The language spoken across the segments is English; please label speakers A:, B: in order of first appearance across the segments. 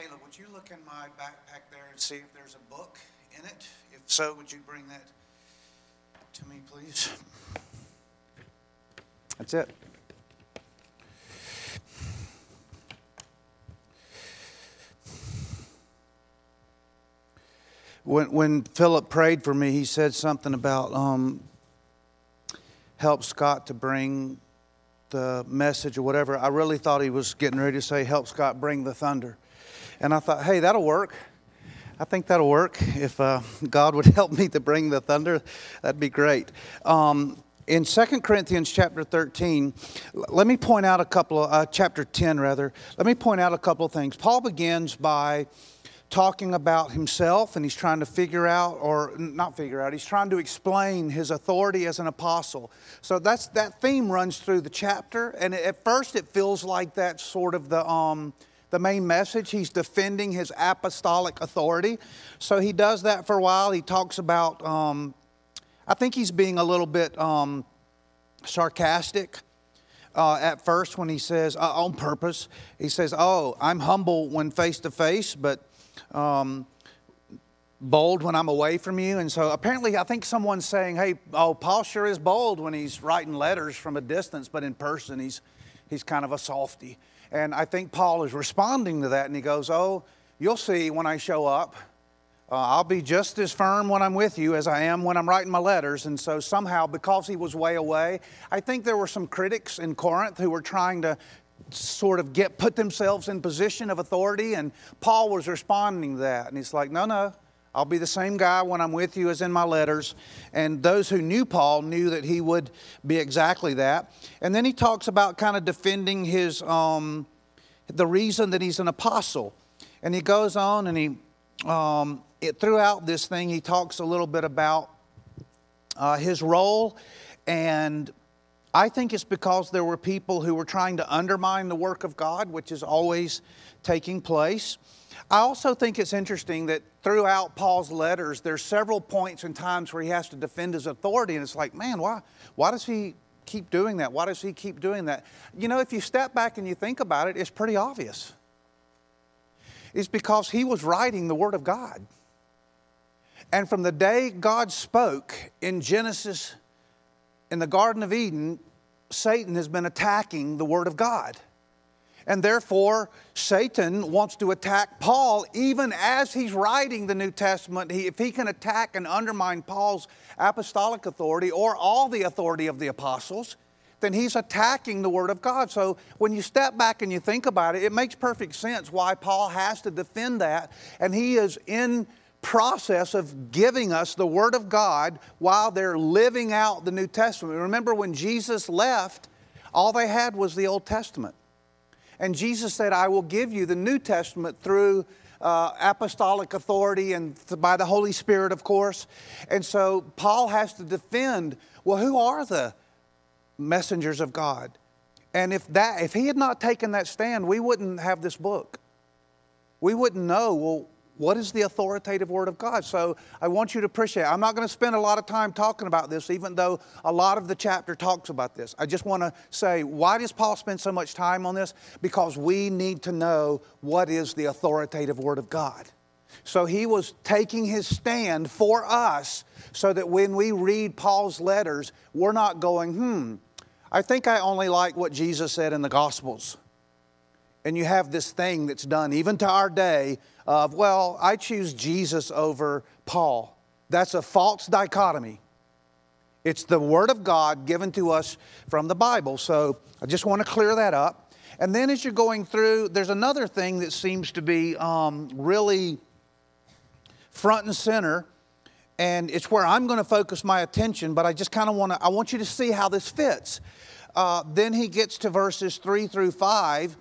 A: Caleb, would you look in my backpack there and see if there's a book in it? If so, would you bring that to me, please? That's it. When, when Philip prayed for me, he said something about um, help Scott to bring the message or whatever. I really thought he was getting ready to say, help Scott bring the thunder. And I thought, hey, that'll work. I think that'll work. If uh, God would help me to bring the thunder, that'd be great. Um, in 2 Corinthians chapter 13, let me point out a couple of, uh, chapter 10 rather, let me point out a couple of things. Paul begins by talking about himself and he's trying to figure out or not figure out he's trying to explain his authority as an apostle so that's that theme runs through the chapter and at first it feels like that's sort of the um, the main message he's defending his apostolic authority so he does that for a while he talks about um, i think he's being a little bit um, sarcastic uh, at first when he says uh, on purpose he says oh i'm humble when face to face but um, bold when I'm away from you. And so apparently, I think someone's saying, hey, oh, Paul sure is bold when he's writing letters from a distance, but in person, he's, he's kind of a softy. And I think Paul is responding to that, and he goes, oh, you'll see when I show up. Uh, I'll be just as firm when I'm with you as I am when I'm writing my letters. And so, somehow, because he was way away, I think there were some critics in Corinth who were trying to sort of get put themselves in position of authority and paul was responding to that and he's like no no i'll be the same guy when i'm with you as in my letters. And those who knew paul knew that he would be exactly that. And then he talks about kind of defending his um, the reason that he's an apostle. And he goes on and he um, it, throughout this thing he talks a little bit about uh, his role. And I think it's because there were people who were trying to undermine the work of God, which is always taking place. I also think it's interesting that throughout Paul's letters, there's several points and times where he has to defend his authority, and it's like, man, why, why does he keep doing that? Why does he keep doing that? You know, if you step back and you think about it, it's pretty obvious. It's because he was writing the Word of God. And from the day God spoke in Genesis, in the Garden of Eden, Satan has been attacking the Word of God. And therefore, Satan wants to attack Paul even as he's writing the New Testament. He, if he can attack and undermine Paul's apostolic authority or all the authority of the apostles, then he's attacking the Word of God. So when you step back and you think about it, it makes perfect sense why Paul has to defend that. And he is in process of giving us the Word of God while they're living out the New Testament. Remember, when Jesus left, all they had was the Old Testament. And Jesus said, I will give you the New Testament through uh, apostolic authority and th- by the Holy Spirit, of course. And so Paul has to defend well, who are the messengers of God? And if, that, if he had not taken that stand, we wouldn't have this book. We wouldn't know, well, what is the authoritative Word of God? So I want you to appreciate. I'm not going to spend a lot of time talking about this, even though a lot of the chapter talks about this. I just want to say, why does Paul spend so much time on this? Because we need to know what is the authoritative Word of God. So he was taking his stand for us so that when we read Paul's letters, we're not going, hmm, I think I only like what Jesus said in the Gospels. And you have this thing that's done even to our day of, well, I choose Jesus over Paul. That's a false dichotomy. It's the Word of God given to us from the Bible. So I just want to clear that up. And then as you're going through, there's another thing that seems to be um, really front and center. And it's where I'm going to focus my attention, but I just kind of want to, I want you to see how this fits. Uh, then he gets to verses three through five,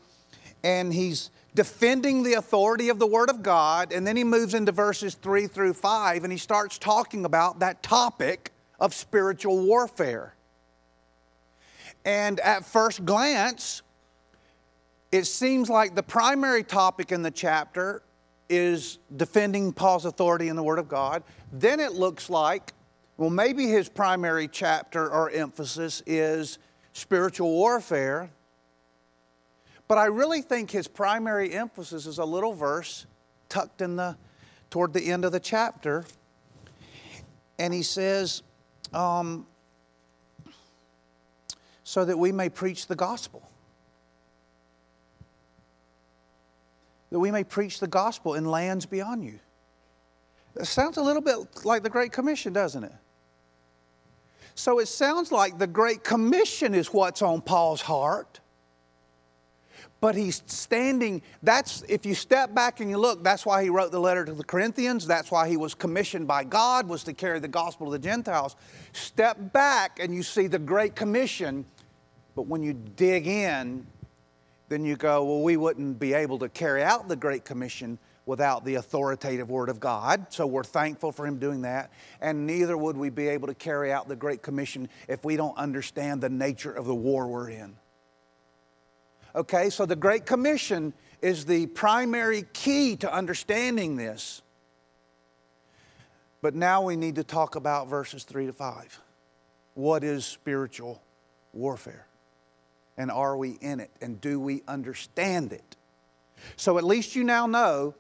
A: and he's defending the authority of the Word of God, and then he moves into verses three through five and he starts talking about that topic of spiritual warfare. And at first glance, it seems like the primary topic in the chapter is defending Paul's authority in the Word of God. Then it looks like, well, maybe his primary chapter or emphasis is spiritual warfare. But I really think his primary emphasis is a little verse tucked in the toward the end of the chapter. And he says, um, so that we may preach the gospel. That we may preach the gospel in lands beyond you. That sounds a little bit like the Great Commission, doesn't it? So it sounds like the Great Commission is what's on Paul's heart. But he's standing, that's, if you step back and you look, that's why he wrote the letter to the Corinthians. That's why he was commissioned by God, was to carry the gospel to the Gentiles. Step back and you see the Great Commission. But when you dig in, then you go, well, we wouldn't be able to carry out the Great Commission without the authoritative Word of God. So we're thankful for Him doing that. And neither would we be able to carry out the Great Commission if we don't understand the nature of the war we're in. Okay, so the Great Commission is the primary key to understanding this. But now we need to talk about verses 3 to 5. What is spiritual warfare? And are we in it? And do we understand it? So at least you now know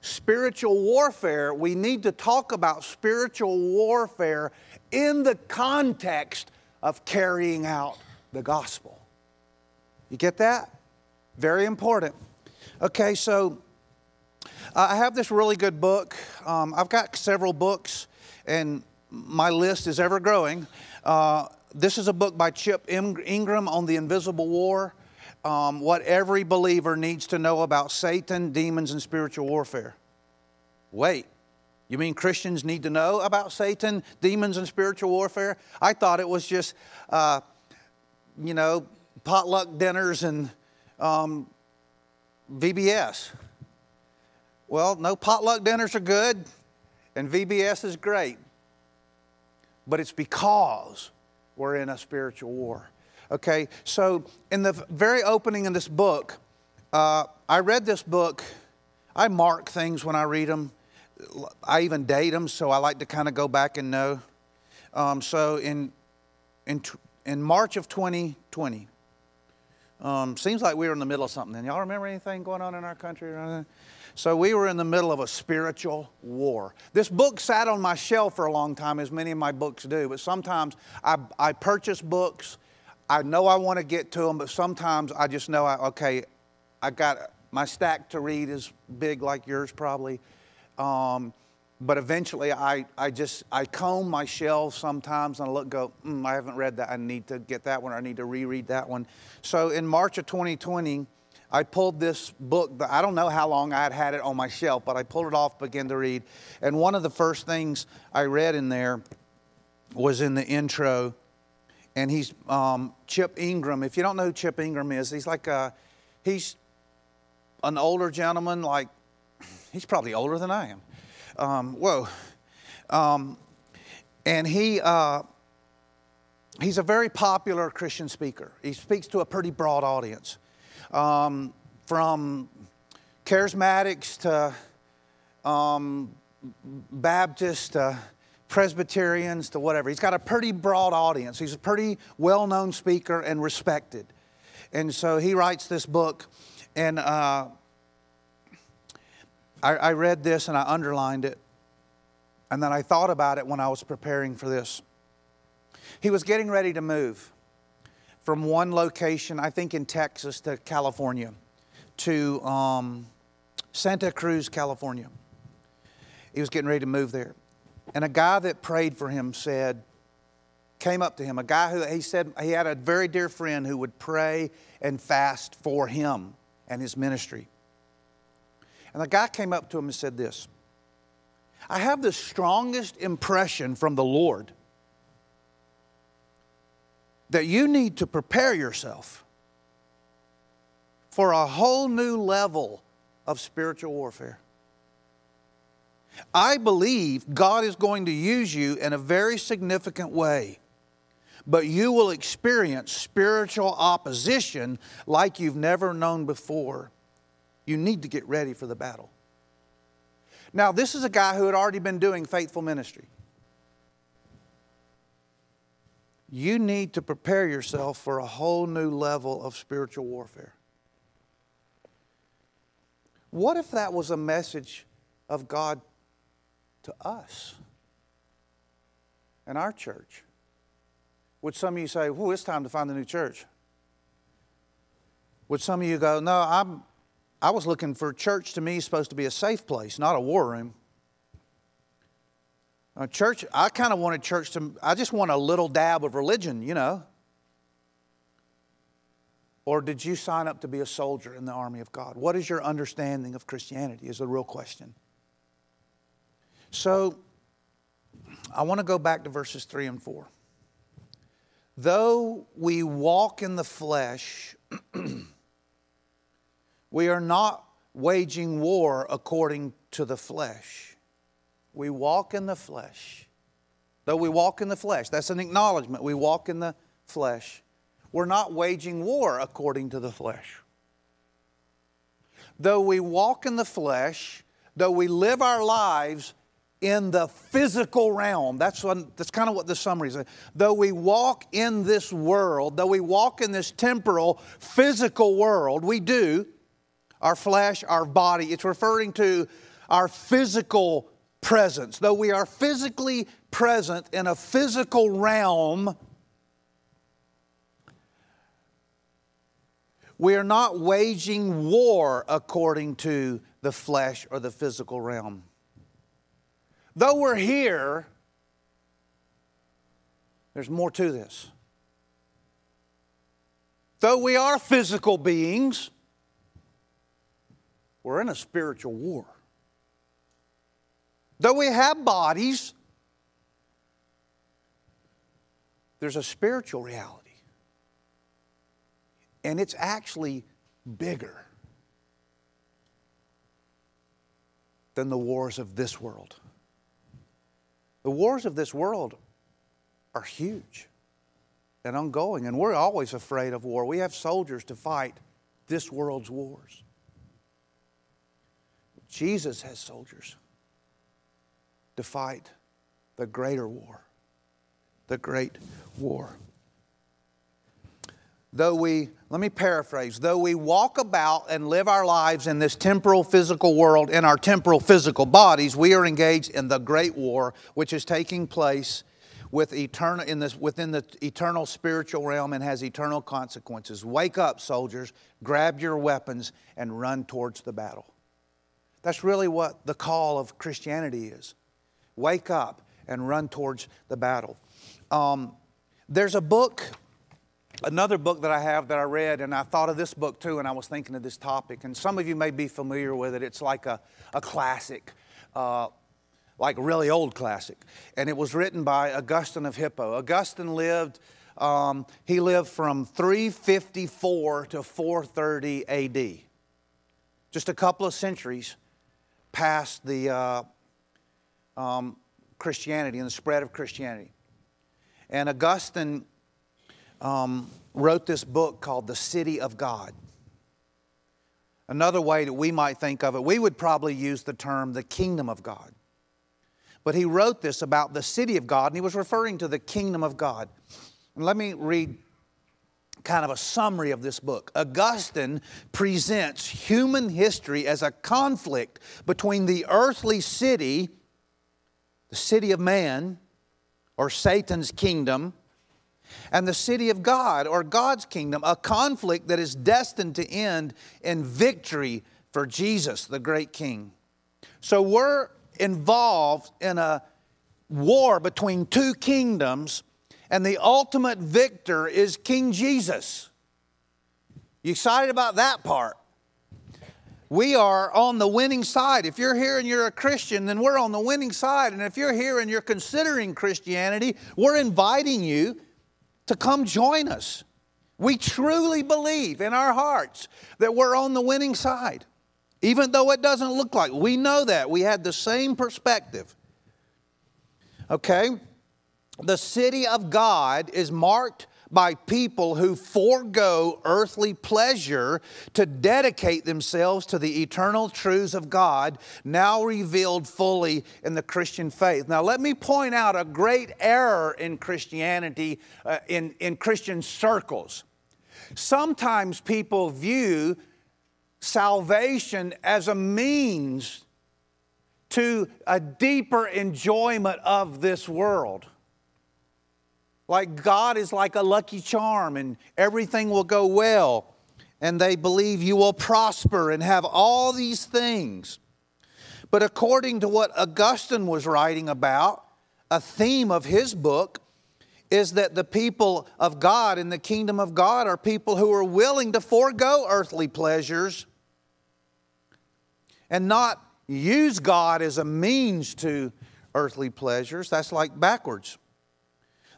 A: spiritual warfare, we need to talk about spiritual warfare in the context of carrying out the gospel. You get that? Very important. Okay, so uh, I have this really good book. Um, I've got several books, and my list is ever growing. Uh, this is a book by Chip Ingram on the invisible war. Um, what every believer needs to know about Satan, demons, and spiritual warfare. Wait, you mean Christians need to know about Satan, demons, and spiritual warfare? I thought it was just, uh, you know, potluck dinners and um, VBS. Well, no, potluck dinners are good and VBS is great, but it's because we're in a spiritual war. Okay, so in the very opening in this book, uh, I read this book. I mark things when I read them. I even date them, so I like to kind of go back and know. Um, so in, in, in March of 2020, um, seems like we were in the middle of something. And Y'all remember anything going on in our country? Or anything? So we were in the middle of a spiritual war. This book sat on my shelf for a long time, as many of my books do, but sometimes I, I purchase books. I know I want to get to them, but sometimes I just know, I, okay, I got my stack to read is big like yours probably. Um, but eventually I, I just i comb my shelves sometimes and i look go mm, i haven't read that. I need to get that one. Or i need to reread that one. So in march of 2020 i pulled this book i don't know how long i had had it on my shelf but i pulled it off began to read. And one of the first things i read in there was in the intro. And he's um, chip ingram. If you don't know who chip ingram is he's like a, he's an older gentleman like he's probably older than i am um, whoa. Um, and he, uh, he's a very popular Christian speaker. He speaks to a pretty broad audience, um, from charismatics to um, Baptists to Presbyterians to whatever. He's got a pretty broad audience. He's a pretty well known speaker and respected. And so he writes this book, and uh, I, I read this and I underlined it. And then I thought about it when I was preparing for this. He was getting ready to move from one location, I think in Texas, to California, to um, Santa Cruz, California. He was getting ready to move there. And a guy that prayed for him said, came up to him, a guy who he said he had a very dear friend who would pray and fast for him and his ministry. And the guy came up to him and said this I have the strongest impression from the Lord that you need to prepare yourself for a whole new level of spiritual warfare. I believe God is going to use you in a very significant way, but you will experience spiritual opposition like you've never known before. You need to get ready for the battle. Now, this is a guy who had already been doing faithful ministry. You need to prepare yourself for a whole new level of spiritual warfare. What if that was a message of God to us and our church? Would some of you say, "Well, it's time to find a new church"? Would some of you go, "No, I'm I was looking for church to me is supposed to be a safe place, not a war room." A church, I kind of wanted church to, I just want a little dab of religion, you know. Or did you sign up to be a soldier in the army of God? What is your understanding of Christianity? Is the real question. So, I want to go back to verses 3 and 4. Though we walk in the flesh, we are not waging war according to the flesh. We walk in the flesh. Though we walk in the flesh, that's an acknowledgement. We walk in the flesh. We're not waging war according to the flesh. Though we walk in the flesh, though we live our lives in the physical realm. That's, what, that's kind of what the summary is. Though we walk in this world, though we walk in this temporal, physical world, we do, our flesh, our body, it's referring to our physical presence. Though we are physically present in a physical realm, we are not waging war according to the flesh or the physical realm. Though we're here, there's more to this. Though we are physical beings, we're in a spiritual war. Though we have bodies, there's a spiritual reality. And it's actually bigger than the wars of this world. The wars of this world are huge and ongoing, and we're always afraid of war. We have soldiers to fight this world's wars. Jesus has soldiers to fight the greater war, the great war. Though we, let me paraphrase, though we walk about and live our lives in this temporal physical world in our temporal physical bodies, we are engaged in the great war which is taking place with eternal, in this, within the eternal spiritual realm and has eternal consequences. Wake up, soldiers, grab your weapons, and run towards the battle. That's really what the call of Christianity is wake up and run towards the battle. Um, there's a book, another book that I have that I read, and I thought of this book too, and I was thinking of this topic. And some of you may be familiar with it. It's like a, a classic, uh, like really old classic. And it was written by Augustine of Hippo. Augustine lived. Um, he lived from 354 to 430 AD, just a couple of centuries past the uh, um, Christianity and the spread of Christianity. And Augustine um, wrote this book called The City of God. Another way that we might think of it, we would probably use the term the kingdom of God. But he wrote this about the city of God, and he was referring to the kingdom of God. And let me read kind of a summary of this book. Augustine presents human history as a conflict between the earthly city the city of man, or Satan's kingdom, and the city of God, or God's kingdom, a conflict that is destined to end in victory for Jesus, the great king. So we're involved in a war between two kingdoms, and the ultimate victor is King Jesus. You excited about that part? we are on the winning side. If you're here and you're a Christian, then we're on the winning side. And if you're here and you're considering Christianity, we're inviting you to come join us. We truly believe in our hearts that we're on the winning side, even though it doesn't look like. We know that. We had the same perspective. Okay? The city of God is marked by people who forego earthly pleasure to dedicate themselves to the eternal truths of God, now revealed fully in the Christian faith. Now, let me point out a great error in Christianity, uh, in, in Christian circles. Sometimes people view salvation as a means to a deeper enjoyment of this world. Like God is like a lucky charm and everything will go well. And they believe you will prosper and have all these things. But according to what Augustine was writing about, a theme of his book is that the people of God in the kingdom of God are people who are willing to forego earthly pleasures and not use God as a means to earthly pleasures. That's like backwards.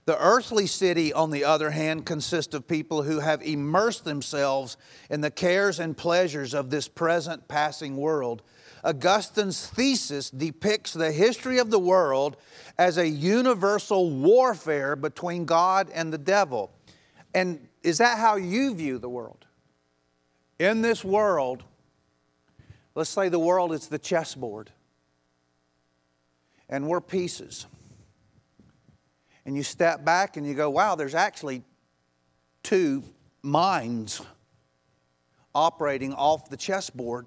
A: The earthly city, on the other hand, consists of people who have immersed themselves in the cares and pleasures of this present passing world. Augustine's thesis depicts the history of the world as a universal warfare between God and the devil. And is that how you view the world? In this world, let's say the world is the chessboard, and we're pieces. And you step back and you go, wow, there's actually two minds operating off the chessboard.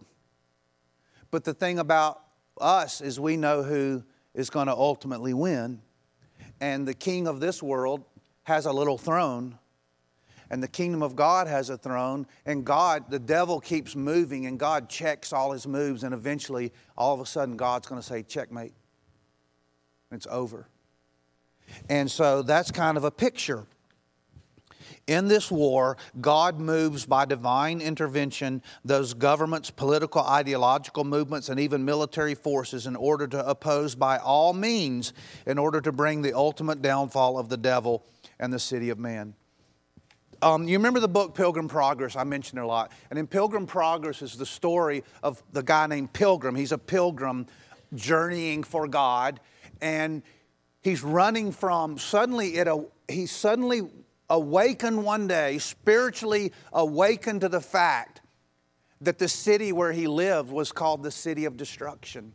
A: But the thing about us is we know who is going to ultimately win. And the king of this world has a little throne, and the kingdom of God has a throne, and God, the devil keeps moving, and God checks all his moves, and eventually, all of a sudden, God's going to say, Checkmate. It's over. And so that's kind of a picture in this war, God moves by divine intervention those governments, political, ideological movements, and even military forces in order to oppose by all means, in order to bring the ultimate downfall of the devil and the city of man. Um, you remember the book Pilgrim Progress? I mentioned it a lot. And in Pilgrim Progress is the story of the guy named Pilgrim. He's a pilgrim journeying for God, and he's running from suddenly it. He suddenly awakened one day, spiritually awakened to the fact that the city where he lived was called the city of destruction.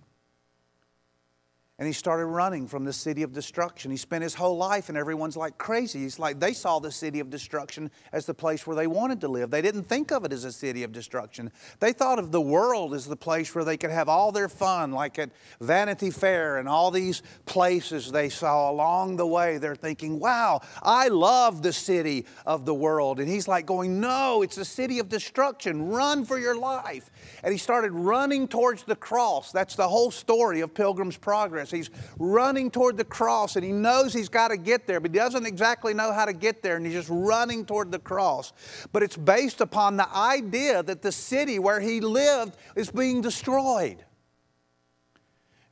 A: And he started running from the city of destruction. He spent his whole life, and everyone's like crazy. He's like, they saw the city of destruction as the place where they wanted to live. They didn't think of it as a city of destruction. They thought of the world as the place where they could have all their fun, like at Vanity Fair and all these places they saw along the way. They're thinking, wow, I love the city of the world. And he's like, going, no, it's a city of destruction. Run for your life. And he started running towards the cross. That's the whole story of Pilgrim's Progress. He's running toward the cross and he knows he's got to get there, but he doesn't exactly know how to get there and he's just running toward the cross. But it's based upon the idea that the city where he lived is being destroyed.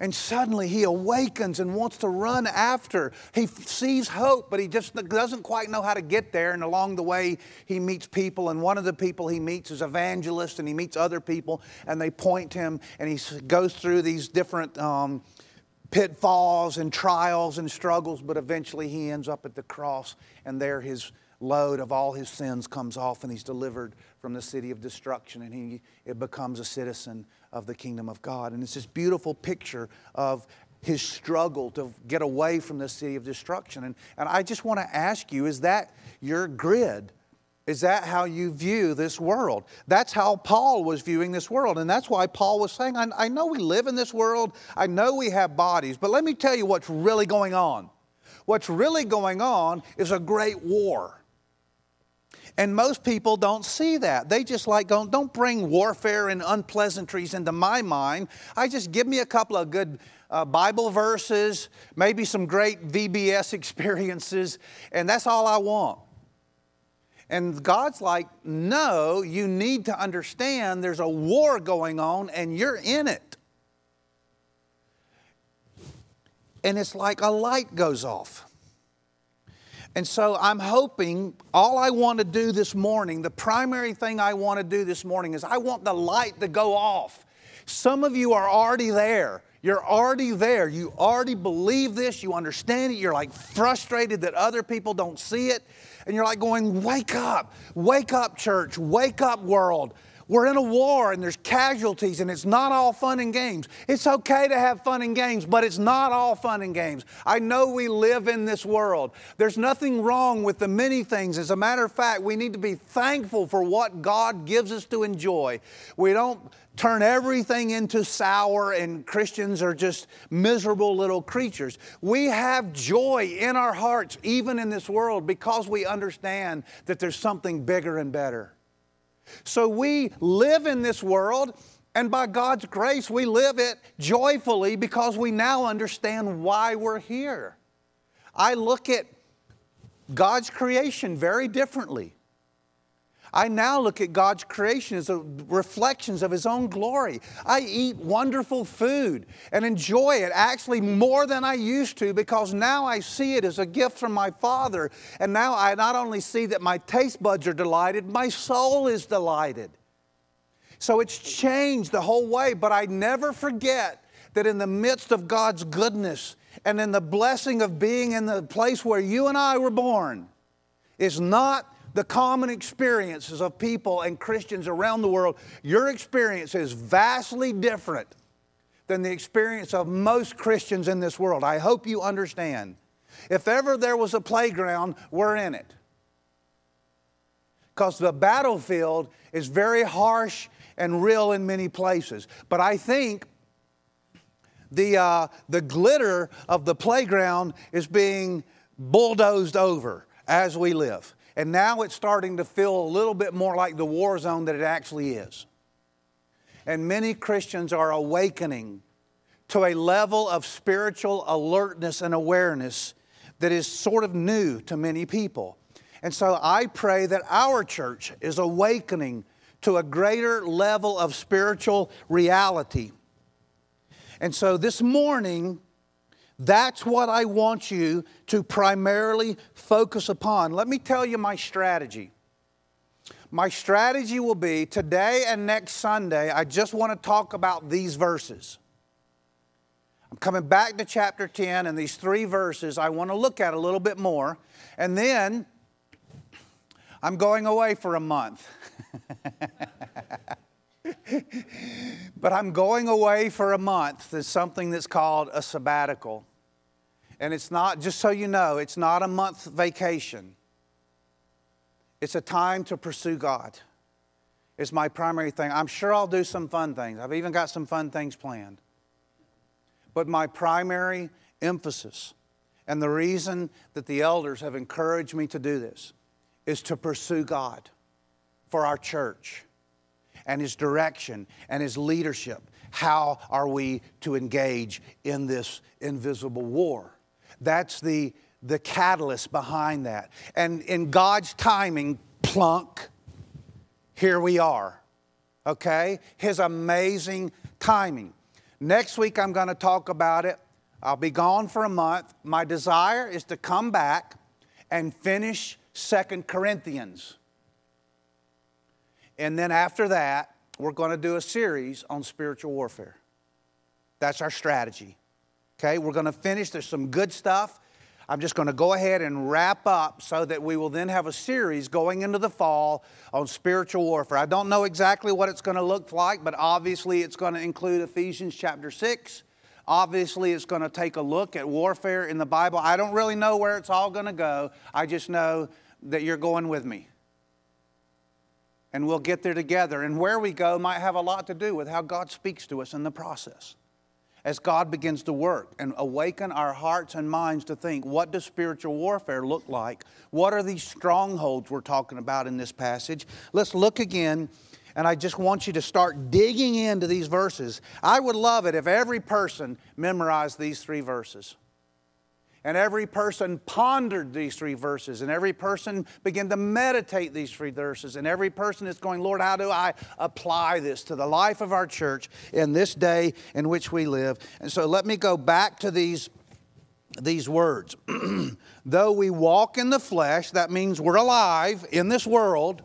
A: And suddenly he awakens and wants to run after. He sees hope, but he just doesn't quite know how to get there. And along the way, he meets people. And one of the people he meets is evangelist, and he meets other people, and they point him. And he goes through these different um, pitfalls and trials and struggles, but eventually he ends up at the cross, and there his load of all his sins comes off, and he's delivered from the city of destruction, and he it becomes a citizen of the kingdom of God. And it's this beautiful picture of his struggle to get away from the city of destruction. And, and I just want to ask you is that your grid? Is that how you view this world? That's how Paul was viewing this world. And that's why Paul was saying, I, I, know we live in this world, I know we have bodies, but let me tell you what's really going on. What's really going on is a great war. And most people don't see that. They just like, don't, don't bring warfare and unpleasantries into my mind. I just give me a couple of good uh, Bible verses, maybe some great VBS experiences, and that's all I want. And God's like, no, you need to understand there's a war going on and you're in it. And it's like a light goes off. And so I'm hoping all I want to do this morning, the primary thing I want to do this morning is I want the light to go off. Some of you are already there. You're already there. You already believe this. You understand it. You're like frustrated that other people don't see it and you're like going, Wake up, wake up, church, wake up, world. we're in a war and there's casualties and it's not all fun and games. It's okay to have fun and games, but it's not all fun and games. I know we live in this world. There's nothing wrong with the many things. As a matter of fact, we need to be thankful for what God gives us to enjoy. We don't turn everything into sour and Christians are just miserable little creatures. We have joy in our hearts, even in this world, because we understand that there's something bigger and better. So we live in this world, and by God's grace, we live it joyfully because we now understand why we're here. I look at God's creation very differently. I now look at God's creation as reflections of His own glory. I eat wonderful food and enjoy it actually more than I used to because now I see it as a gift from my Father. And now I not only see that my taste buds are delighted, my soul is delighted. So it's changed the whole way, but I never forget that in the midst of God's goodness and in the blessing of being in the place where you and I were born is not the common experiences of people and Christians around the world, your experience is vastly different than the experience of most Christians in this world. I hope you understand. If ever there was a playground, we're in it. Because the battlefield is very harsh and real in many places. But I think the, uh, the glitter of the playground is being bulldozed over as we live. And now it's starting to feel a little bit more like the war zone that it actually is. And many Christians are awakening to a level of spiritual alertness and awareness that is sort of new to many people. And so I pray that our church is awakening to a greater level of spiritual reality. And so this morning, that's what I want you to primarily focus upon. Let me tell you my strategy. My strategy will be today and next Sunday, I just want to talk about these verses. I'm coming back to chapter 10 and these three verses I want to look at a little bit more. And then I'm going away for a month. but I'm going away for a month. There's something that's called a sabbatical. And it's not, just so you know, it's not a month vacation. It's a time to pursue God. It's my primary thing. I'm sure I'll do some fun things. I've even got some fun things planned. But my primary emphasis and the reason that the elders have encouraged me to do this is to pursue God for our church and His direction and His leadership. How are we to engage in this invisible war? That's the, the catalyst behind that. And in God's timing, plunk, here we are. Okay? His amazing timing. Next week, I'm going to talk about it. I'll be gone for a month. My desire is to come back and finish Second Corinthians. And then after that, we're going to do a series on spiritual warfare. That's our strategy. Okay, we're going to finish. There's some good stuff. I'm just going to go ahead and wrap up so that we will then have a series going into the fall on spiritual warfare. I don't know exactly what it's going to look like, but obviously it's going to include Ephesians chapter 6. Obviously, it's going to take a look at warfare in the Bible. I don't really know where it's all going to go. I just know that you're going with me. And we'll get there together. And where we go might have a lot to do with how God speaks to us in the process as God begins to work and awaken our hearts and minds to think what does spiritual warfare look like? What are these strongholds we're talking about in this passage? Let's look again. And I just want you to start digging into these verses. I would love it if every person memorized these three verses. And every person pondered these three verses, and every person began to meditate these three verses, and every person is going, Lord, how do I apply this to the life of our church in this day in which we live? And so let me go back to these, these words. Though we walk in the flesh, that means we're alive in this world.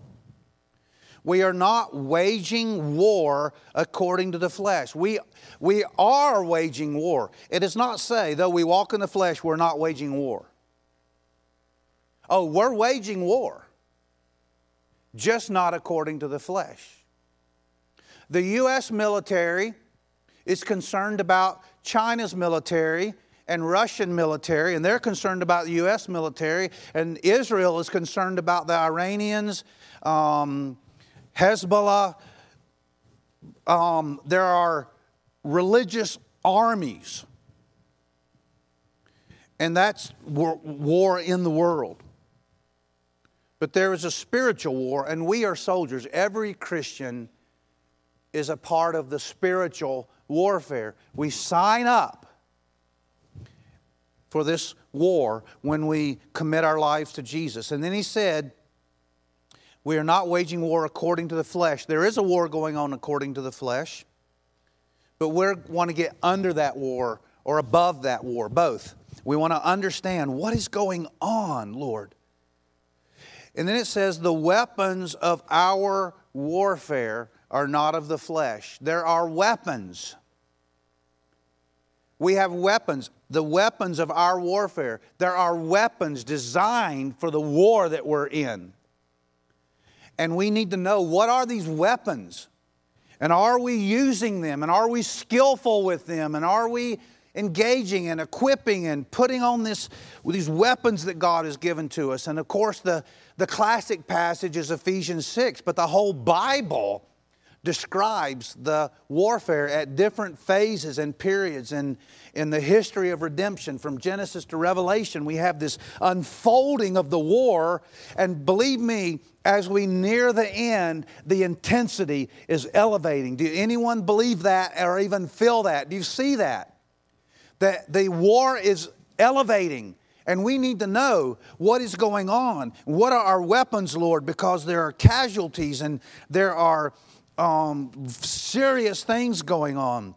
A: We are not waging war according to the flesh. We, we are waging war. It does not say, though we walk in the flesh, we're not waging war. Oh, we're waging war, just not according to the flesh. The U.S. military is concerned about China's military and Russian military, and they're concerned about the U.S. military, and Israel is concerned about the Iranians, um, Hezbollah. Um, there are religious armies, and that's war in the world. But there is a spiritual war, and we are soldiers. Every Christian is a part of the spiritual warfare. We sign up for this war when we commit our lives to Jesus. And then he said, We are not waging war according to the flesh. There is a war going on according to the flesh, but we want to get under that war or above that war, both. We want to understand what is going on, Lord. And then it says, The weapons of our warfare are not of the flesh. There are weapons. We have weapons, the weapons of our warfare. There are weapons designed for the war that we're in. And we need to know what are these weapons? And are we using them? And are we skillful with them? And are we engaging and equipping and putting on this, these weapons that God has given to us? And of course, the, the classic passage is Ephesians 6, but the whole Bible describes the warfare at different phases and periods in, in the history of redemption from Genesis to Revelation. We have this unfolding of the war, and believe me, as we near the end, the intensity is elevating. Do anyone believe that or even feel that? Do you see that? That the war is elevating. And we need to know what is going on. What are our weapons, Lord? Because there are casualties and there are um, serious things going on.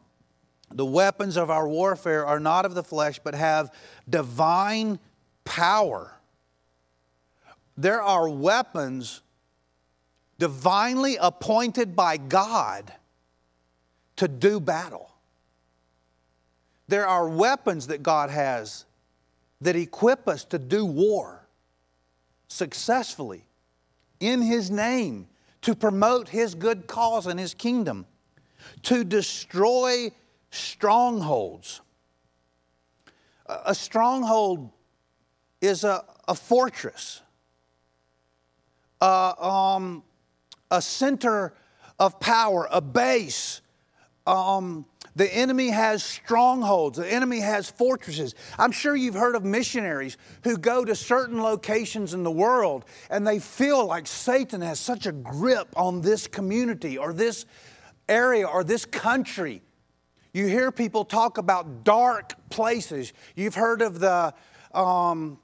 A: The weapons of our warfare are not of the flesh, but have divine power. There are weapons divinely appointed by God to do battle. There are weapons that God has that equip us to do war successfully in His name to promote his good cause and his kingdom, to destroy strongholds. A stronghold is a, a fortress, um, a center of power, a base. Um, the enemy has strongholds, the enemy has fortresses. I'm sure you've heard of missionaries who go to certain locations in the world and they feel like Satan has such a grip on this community or this area or this country. You hear people talk about dark places. You've heard of the um,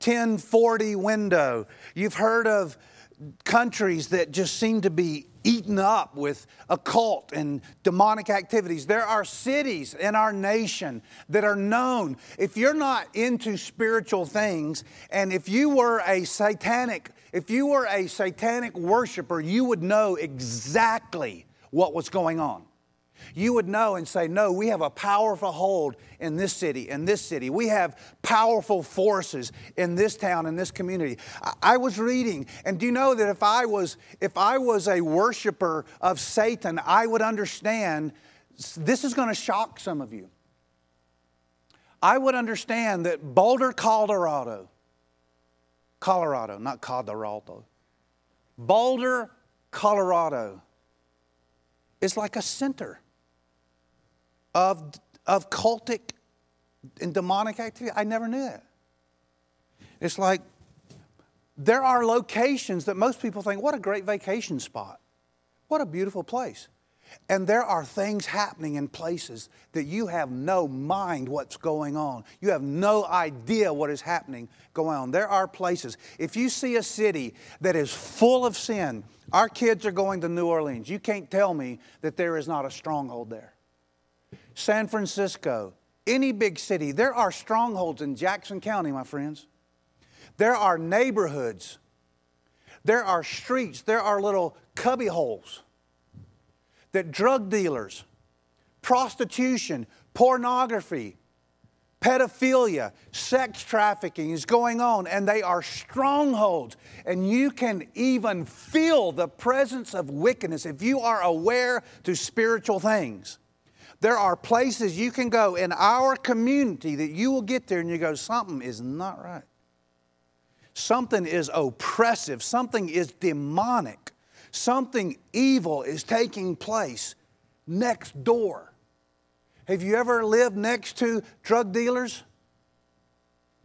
A: 1040 window. You've heard of countries that just seem to be eaten up with occult and demonic activities. There are cities in our nation that are known. If you're not into spiritual things, and if you were a satanic, if you were a satanic worshiper, you would know exactly what was going on you would know and say, No, we have a powerful hold in this city, in this city. We have powerful forces in this town, in this community. I was reading, and do you know that if I was, if I was a worshiper of Satan, I would understand this is going to shock some of you. I would understand that Boulder, Colorado, Colorado, not Colorado, Boulder, Colorado is like a center of, of cultic and demonic activity. I never knew that. It's like there are locations that most people think, what a great vacation spot. What a beautiful place. And there are things happening in places that you have no mind what's going on. You have no idea what is happening going on. There are places. If you see a city that is full of sin, our kids are going to New Orleans. You can't tell me that there is not a stronghold there. San Francisco, any big city, there are strongholds in Jackson County, my friends. There are neighborhoods. There are streets. There are little cubby holes that drug dealers, prostitution, pornography, pedophilia, sex trafficking is going on, and they are strongholds. And you can even feel the presence of wickedness if you are aware to spiritual things. There are places you can go in our community that you will get there and you go, something is not right. Something is oppressive, something is demonic, something evil is taking place next door. Have you ever lived next to drug dealers?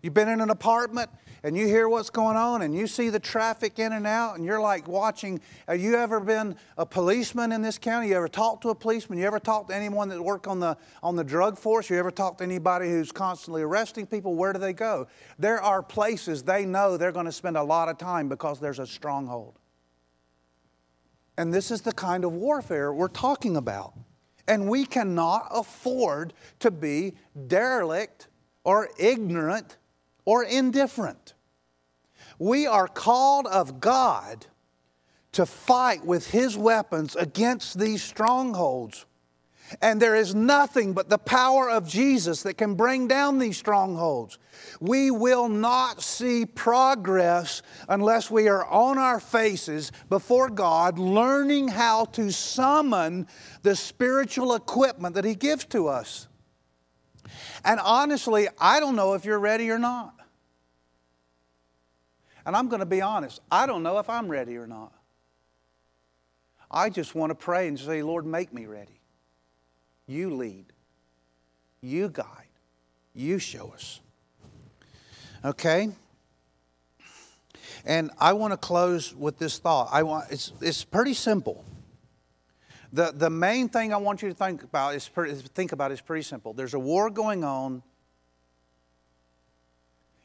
A: You've been in an apartment and you hear what's going on and you see the traffic in and out and you're like watching. Have you ever been a policeman in this county? You ever talked to a policeman? You ever talked to anyone that worked on the, on the drug force? You ever talked to anybody who's constantly arresting people? Where do they go? There are places they know they're going to spend a lot of time because there's a stronghold. And this is the kind of warfare we're talking about. And we cannot afford to be derelict or ignorant or indifferent. We are called of God to fight with His weapons against these strongholds. And there is nothing but the power of Jesus that can bring down these strongholds. We will not see progress unless we are on our faces before God, learning how to summon the spiritual equipment that He gives to us. And honestly, I don't know if you're ready or not. And I'm going to be honest, I don't know if I'm ready or not. I just want to pray and say, Lord, make me ready. You lead. You guide. You show us. Okay? And I want to close with this thought. I want, it's, it's pretty simple. The, the main thing I want you to think about is pretty, think about is pretty simple. There's a war going on,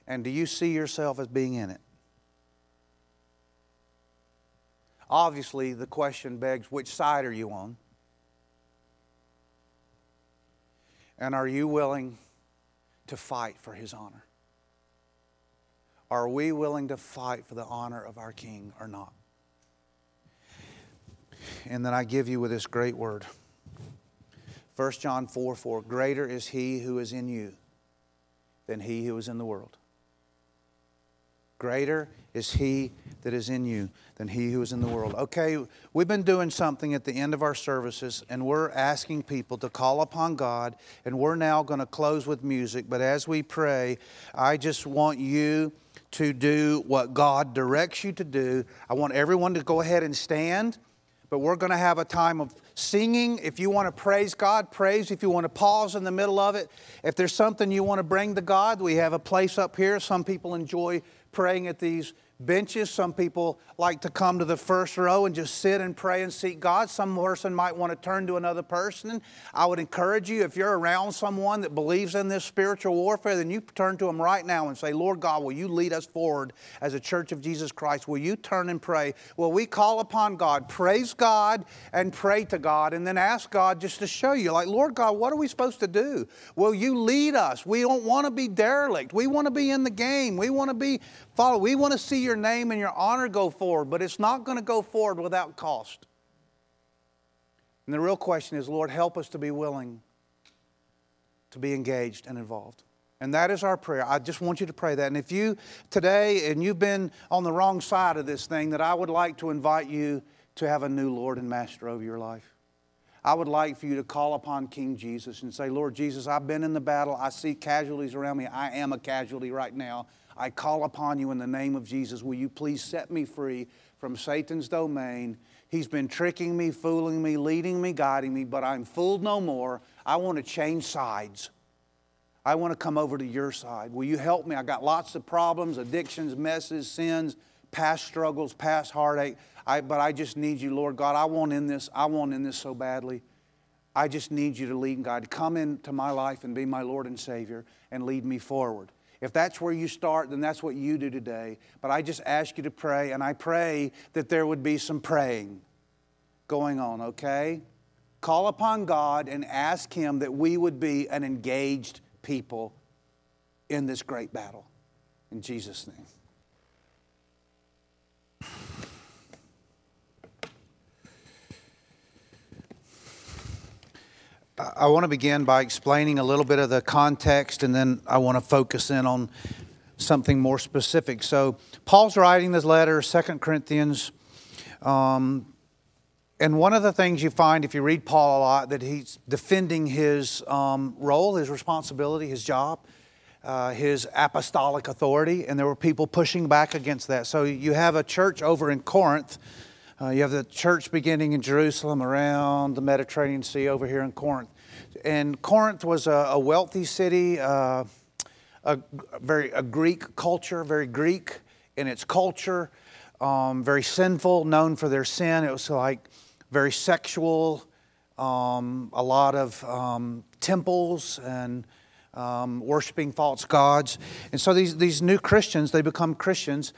A: and do you see yourself as being in it? Obviously, the question begs which side are you on? And are you willing to fight for his honor? Are we willing to fight for the honor of our King or not? And then I give you with this great word 1 John 4 4 Greater is he who is in you than he who is in the world. Greater is he that is in you than he who is in the world. Okay, we've been doing something at the end of our services, and we're asking people to call upon God, and we're now going to close with music. But as we pray, I just want you to do what God directs you to do. I want everyone to go ahead and stand, but we're going to have a time of singing. If you want to praise God, praise. If you want to pause in the middle of it, if there's something you want to bring to God, we have a place up here. Some people enjoy praying at these benches. Some people like to come to the first row and just sit and pray and seek God. Some person might want to turn to another person. I would encourage you, if you're around someone that believes in this spiritual warfare, then you turn to them right now and say, Lord God, will you lead us forward as a church of Jesus Christ? Will you turn and pray? Will we call upon God, praise God, and pray to God, and then ask God just to show you, like, Lord God, what are we supposed to do? Will you lead us? We don't want to be derelict. We want to be in the game. We want to be follow. We want to see your name and your honor go forward, but it's not going to go forward without cost. And the real question is, Lord, help us to be willing to be engaged and involved. And that is our prayer. I just want you to pray that. And if you today and you've been on the wrong side of this thing, that I would like to invite you to have a new Lord and Master over your life. I would like for you to call upon King Jesus and say, Lord Jesus, I've been in the battle. I see casualties around me. I am a casualty right now. I call upon you in the name of Jesus. Will you please set me free from Satan's domain? He's been tricking me, fooling me, leading me, guiding me, but I'm fooled no more. I want to change sides. I want to come over to your side. Will you help me? I got lots of problems, addictions, messes, sins, past struggles, past heartache. I, but I just need you, Lord God. I want in this. I want in this so badly. I just need you to lead and guide. Come into my life and be my Lord and Savior and lead me forward. If that's where you start, then that's what you do today. But I just ask you to pray, and I pray that there would be some praying going on, okay? Call upon God and ask Him that we would be an engaged people in this great battle. In Jesus' name. I want to begin by explaining a little bit of the context, and then I want to focus in on something more specific. So, Paul's writing this letter, Second Corinthians. Um, and one of the things you find if you read Paul a lot that he's defending his um, role, his responsibility, his job, uh, his apostolic authority, and there were people pushing back against that. So you have a church over in Corinth. Uh, you have the church beginning in Jerusalem around the Mediterranean Sea over here in Corinth. And Corinth was a, a wealthy city, uh, a, very a Greek culture, very Greek in its culture, um, very sinful, known for their sin. It was like very sexual, um, a lot of um, temples and um, worshiping false gods. And so these, these new Christians, they become Christians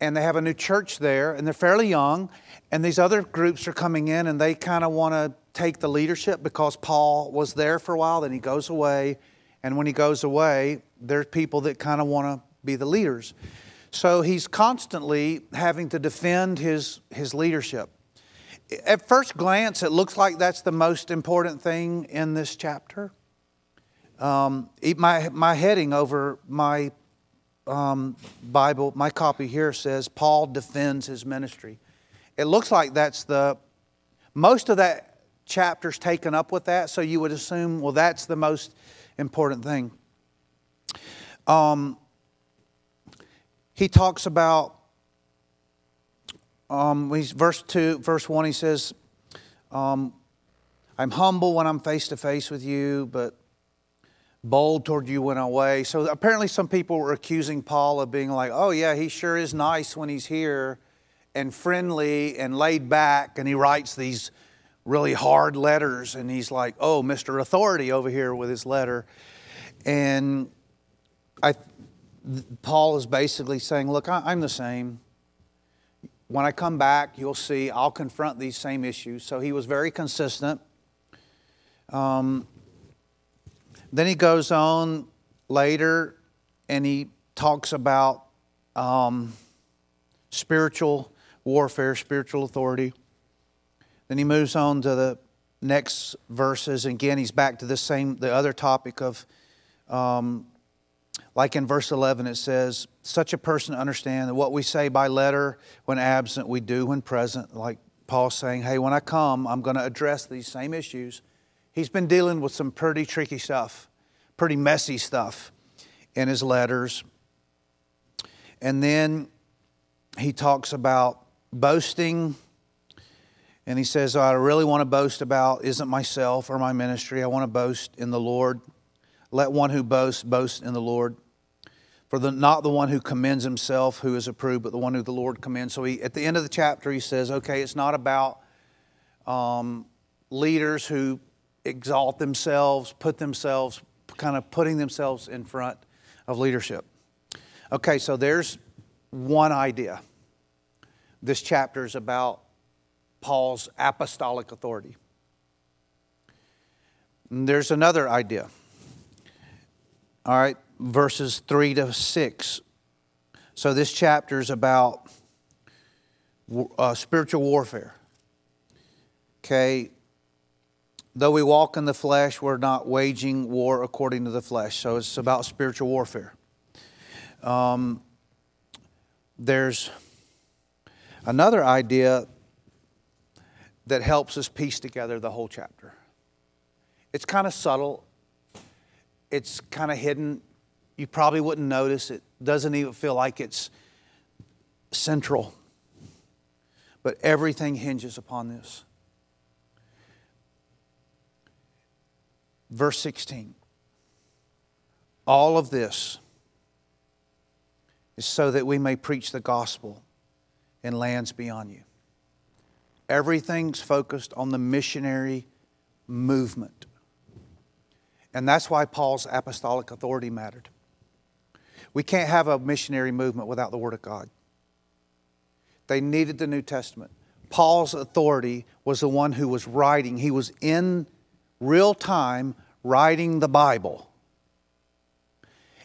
A: and they have a new church there and they're fairly young. And these other groups are coming in and they kind of want to take the leadership because Paul was there for a while, then he goes away. And when he goes away, there's people that kind of want to be the leaders. So he's constantly having to defend his, his leadership at first glance, it looks like that's the most important thing in this chapter. Um, my, my heading over my um, Bible, my copy here says, Paul defends his ministry. It looks like that's the, most of that chapter's taken up with that, so you would assume, well, that's the most important thing. Um, he talks about um, verse 2, verse 1, he says, um, I'm humble when I'm face to face with you, but bold toward you when I'm away. So apparently, some people were accusing Paul of being like, oh, yeah, he sure is nice when he's here and friendly and laid back, and he writes these really hard letters, and he's like, oh, Mr. Authority over here with his letter. And I, Paul is basically saying, look, I, I'm the same when I come back, you'll see I'll confront these same issues. So he was very consistent. Um, then he goes on later and he talks about um, spiritual warfare, spiritual authority. Then he moves on to the next verses. Again, he's back to the same, the other topic of um, like in verse 11, it says, Such a person understand that what we say by letter when absent, we do when present. Like Paul saying, Hey, when I come, I'm going to address these same issues. He's been dealing with some pretty tricky stuff, pretty messy stuff in his letters. And then he talks about boasting. And he says, I really want to boast about isn't myself or my ministry. I want to boast in the Lord. Let one who boasts boast in the Lord. For the, not the one who commends himself who is approved, but the one who the Lord commends. So he, at the end of the chapter, he says, okay, it's not about um, leaders who exalt themselves, put themselves, kind of putting themselves in front of leadership. Okay, so there's one idea. This chapter is about Paul's apostolic authority. And there's another idea. All right, verses 3 to 6. So this chapter is about uh, spiritual warfare. Okay, though we walk in the flesh, we're not waging war according to the flesh. So it's about spiritual warfare. Um, there's another idea that helps us piece together the whole chapter. It's kind of subtle, it's kind of hidden you probably wouldn't notice. It doesn't even feel like it's central. But everything hinges upon this. Verse 16. All of this is so that we may preach the gospel in lands beyond you. Everything's focused on the missionary movement. And that's why Paul's apostolic authority mattered. We can't have a missionary movement without the Word of God. They needed the New Testament. Paul's authority was the one who was writing, he was in real time writing the Bible.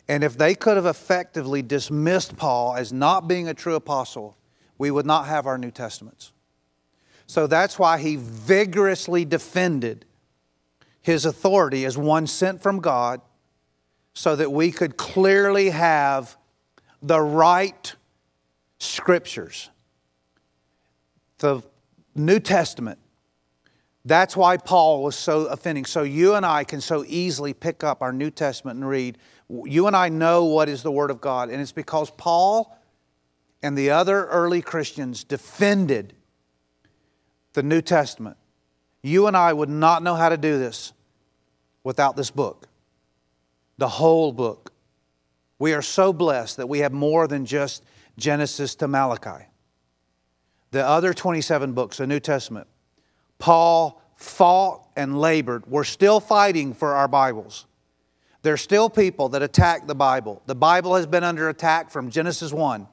A: And if they could have effectively dismissed Paul as not being a true apostle, we would not have our New Testaments. So that's why he vigorously defended his authority as one sent from God so that we could clearly have the right scriptures. The New Testament. That's why Paul was so offending. So you and I can so easily pick up our New Testament and read. You and I know what is the Word of God, and it's because Paul and the other early Christians defended the New Testament. You and I would not know how to do this without this book, the whole book. We are so blessed that we have more than just Genesis to Malachi. The other 27 books, the New Testament, Paul fought and labored. We're still fighting for our Bibles. There's still people that attack the Bible. The Bible has been under attack from Genesis 1,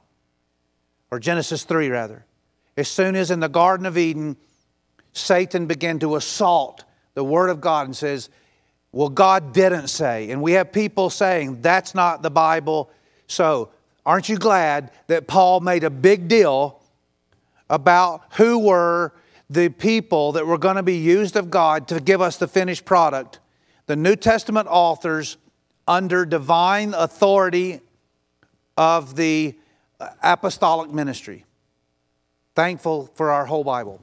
A: or Genesis 3, rather. As soon as in the Garden of Eden, Satan began to assault the Word of God and says, Well, God didn't say. And we have people saying, That's not the Bible. So, aren't you glad that Paul made a big deal about who were the people that were going to be used of God to give us the finished product? The New Testament authors, under divine authority of the uh, apostolic ministry. Thankful for our whole Bible.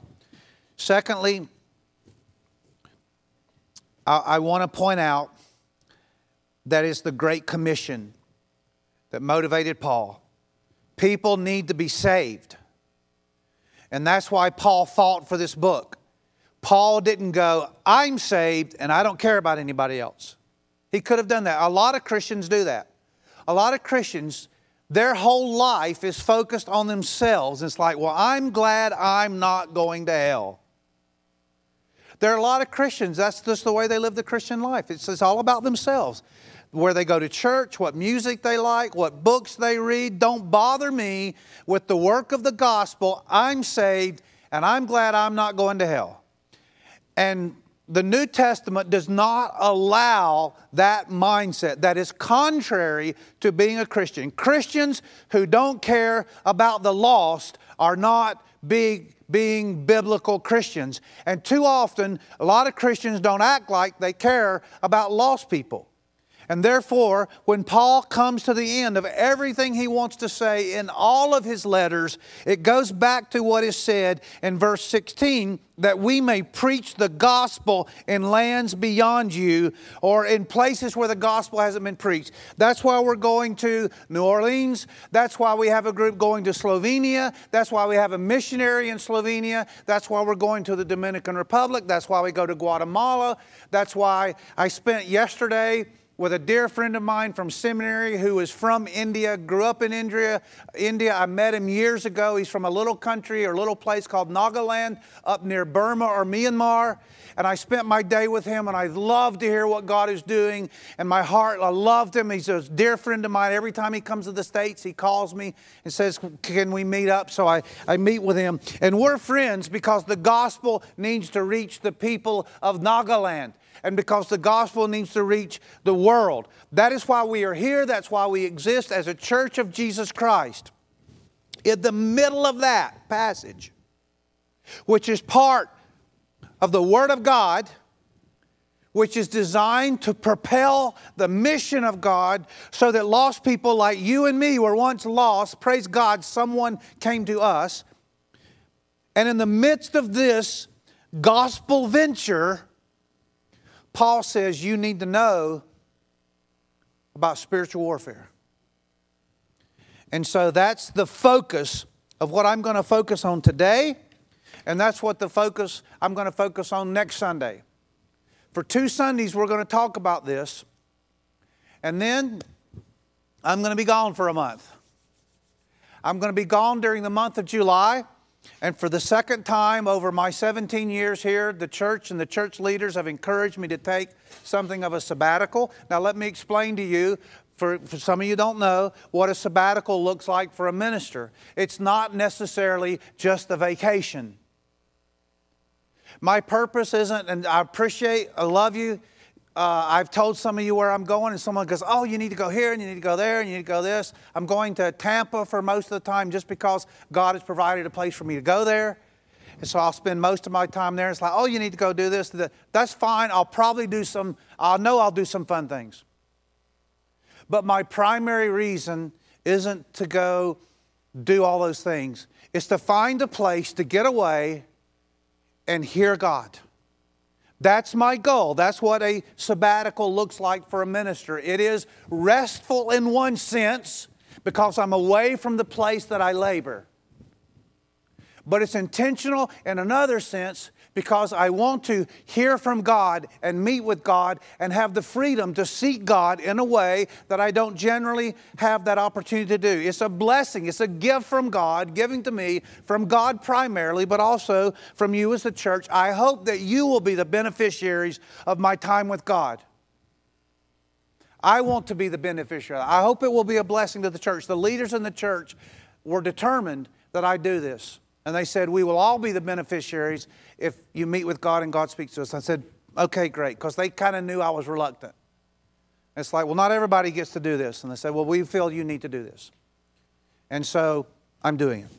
A: Secondly, I, I want to point out that is the Great Commission that motivated Paul. People need to be saved. And that's why Paul fought for this book. Paul didn't go, I'm saved and I don't care about anybody else. He could have done that. A lot of Christians do that. A lot of Christians, their whole life is focused on themselves. It's like, well, I'm glad I'm not going to hell. There are a lot of Christians, that's just the way they live the Christian life. It's, it's all about themselves. Where they go to church, what music they like, what books they read. Don't bother me with the work of the gospel. I'm saved, and I'm glad I'm not going to hell. And the New Testament does not allow that mindset that is contrary to being a Christian. Christians who don't care about the lost are not big being biblical Christians. And too often, a lot of Christians don't act like they care about lost people. And therefore, when Paul comes to the end of everything he wants to say in all of his letters, it goes back to what is said in verse 16 that we may preach the gospel in lands beyond you or in places where the gospel hasn't been preached. That's why we're going to New Orleans. That's why we have a group going to Slovenia. That's why we have a missionary in Slovenia. That's why we're going to the Dominican Republic. That's why we go to Guatemala. That's why I spent yesterday with a dear friend of mine from seminary who is from India, grew up in India. India, I met him years ago. He's from a little country or little place called Nagaland up near Burma or Myanmar. And I spent my day with him and I love to hear what God is doing. And my heart, I loved him. He's a dear friend of mine. Every time he comes to the States, he calls me and says, Can we meet up? So I, I meet with him. And we're friends because the gospel needs to reach the people of Nagaland and because the gospel needs to reach the world. That is why we are here. That's why we exist as a church of Jesus Christ. In the middle of that passage, which is part of the Word of God, which is designed to propel the mission of God so that lost people like you and me were once lost. Praise God, someone came to us. And in the midst of this gospel venture, Paul says you need to know about spiritual warfare. And so that's the focus of what I'm going to focus on today, and that's what the focus I'm going to focus on next Sunday. For two Sundays, we're going to talk about this, and then I'm going to be gone for a month. I'm going to be gone during the month of July. And for the second time over my 17 years here, the church and the church leaders have encouraged me to take something of a sabbatical. Now, let me explain to you. For, for some of you don't know what a sabbatical looks like for a minister. It's not necessarily just a vacation. My purpose isn't, and I appreciate, I love you, uh, I've told some of you where I'm going, and someone goes, Oh, you need to go here, and you need to go there, and you need to go this. I'm going to Tampa for most of the time just because God has provided a place for me to go there. And so I'll spend most of my time there. It's like, oh, you need to go do this. That's fine. I'll probably do some, I'll know I'll do some fun things. But my primary reason isn't to go do all those things, it's to find a place to get away and hear God. That's my goal. That's what a sabbatical looks like for a minister. It is restful in one sense because I'm away from the place that I labor. But it's intentional in another sense because I want to hear from God and meet with God and have the freedom to seek God in a way that I don't generally have that opportunity to do. It's a blessing, it's a gift from God, giving to me from God primarily, but also from you as the church. I hope that you will be the beneficiaries of my time with God. I want to be the beneficiary. I hope it will be a blessing to the church. The leaders in the church were determined that I do this. And they said, We will all be the beneficiaries if you meet with God and God speaks to us. I said, Okay, great, because they kind of knew I was reluctant. It's like, Well, not everybody gets to do this. And they said, Well, we feel you need to do this. And so I'm doing it.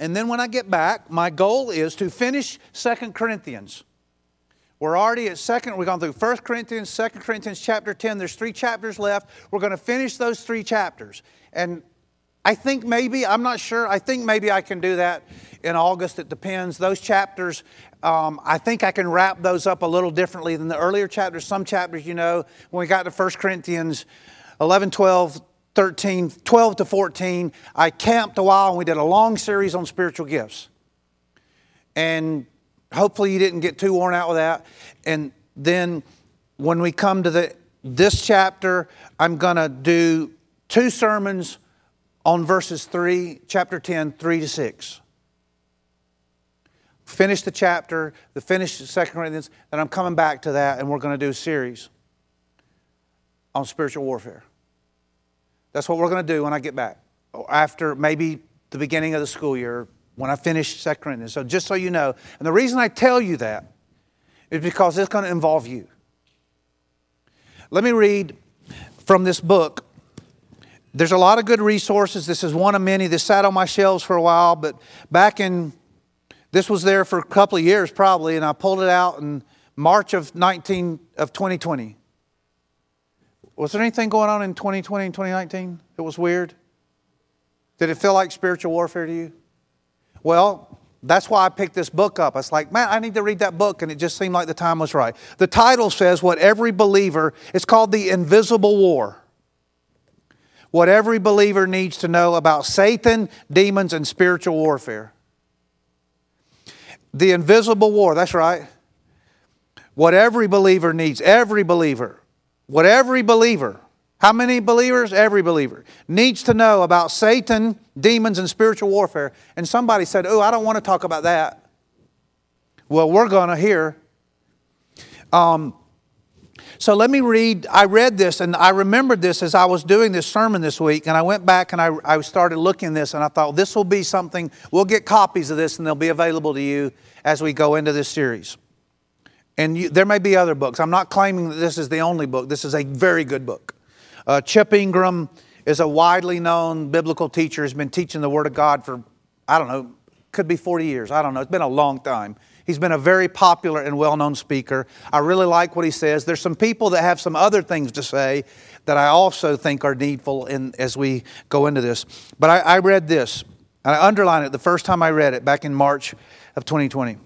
A: And then when I get back, my goal is to finish Second Corinthians. We're already at second, we've gone through First Corinthians, Second Corinthians chapter 10. There's three chapters left. We're going to finish those three chapters. And I think maybe, I'm not sure, I think maybe I can do that in August. It depends. Those chapters, um, I think I can wrap those up a little differently than the earlier chapters. Some chapters, you know, when we got to 1 Corinthians 11, 12, 13, 12 to 14, I camped a while and we did a long series on spiritual gifts. And hopefully you didn't get too worn out with that. And then when we come to the, this chapter, I'm going to do two sermons on verses 3, chapter 10, 3 to 6. Finish the chapter, the finish Second Corinthians, and I'm coming back to that, and we're going to do a series on spiritual warfare. That's what we're going to do when I get back, oh, after maybe the beginning of the school year, when I finish Second Corinthians. So just so you know, and the reason I tell you that is because it's going to involve you. Let me read from this book there's a lot of good resources. This is one of many. This sat on my shelves for a while, but back in, this was there for a couple of years probably, and I pulled it out in March of 19, of 2020. Was there anything going on in 2020 and 2019 that was weird? Did it feel like spiritual warfare to you? Well, that's why I picked this book up. It's like, man, I need to read that book, and it just seemed like the time was right. The title says what every believer, it's called The Invisible War what every believer needs to know about Satan, demons, and spiritual warfare. The invisible war, that's right. What every believer needs, every believer, what every believer, how many believers? Every believer needs to know about Satan, demons, and spiritual warfare. And somebody said, Oh, I don't want to talk about that. Well, we're going to hear. Um, so let me read. I read this and I remembered this as I was doing this sermon this week. And I went back and I, I started looking this and I thought, this will be something, we'll get copies of this and they'll be available to you as we go into this series. And you, there may be other books. I'm not claiming that this is the only book, this is a very good book. Uh, Chip Ingram is a widely known biblical teacher, has been teaching the Word of God for, I don't know, could be 40 years. I don't know. It's been a long time. He's been a very popular and well known speaker. I really like what he says. There's some people that have some other things to say that I also think are needful in, as we go into this. But I, I read this, and I underlined it the first time I read it back in March of 2020.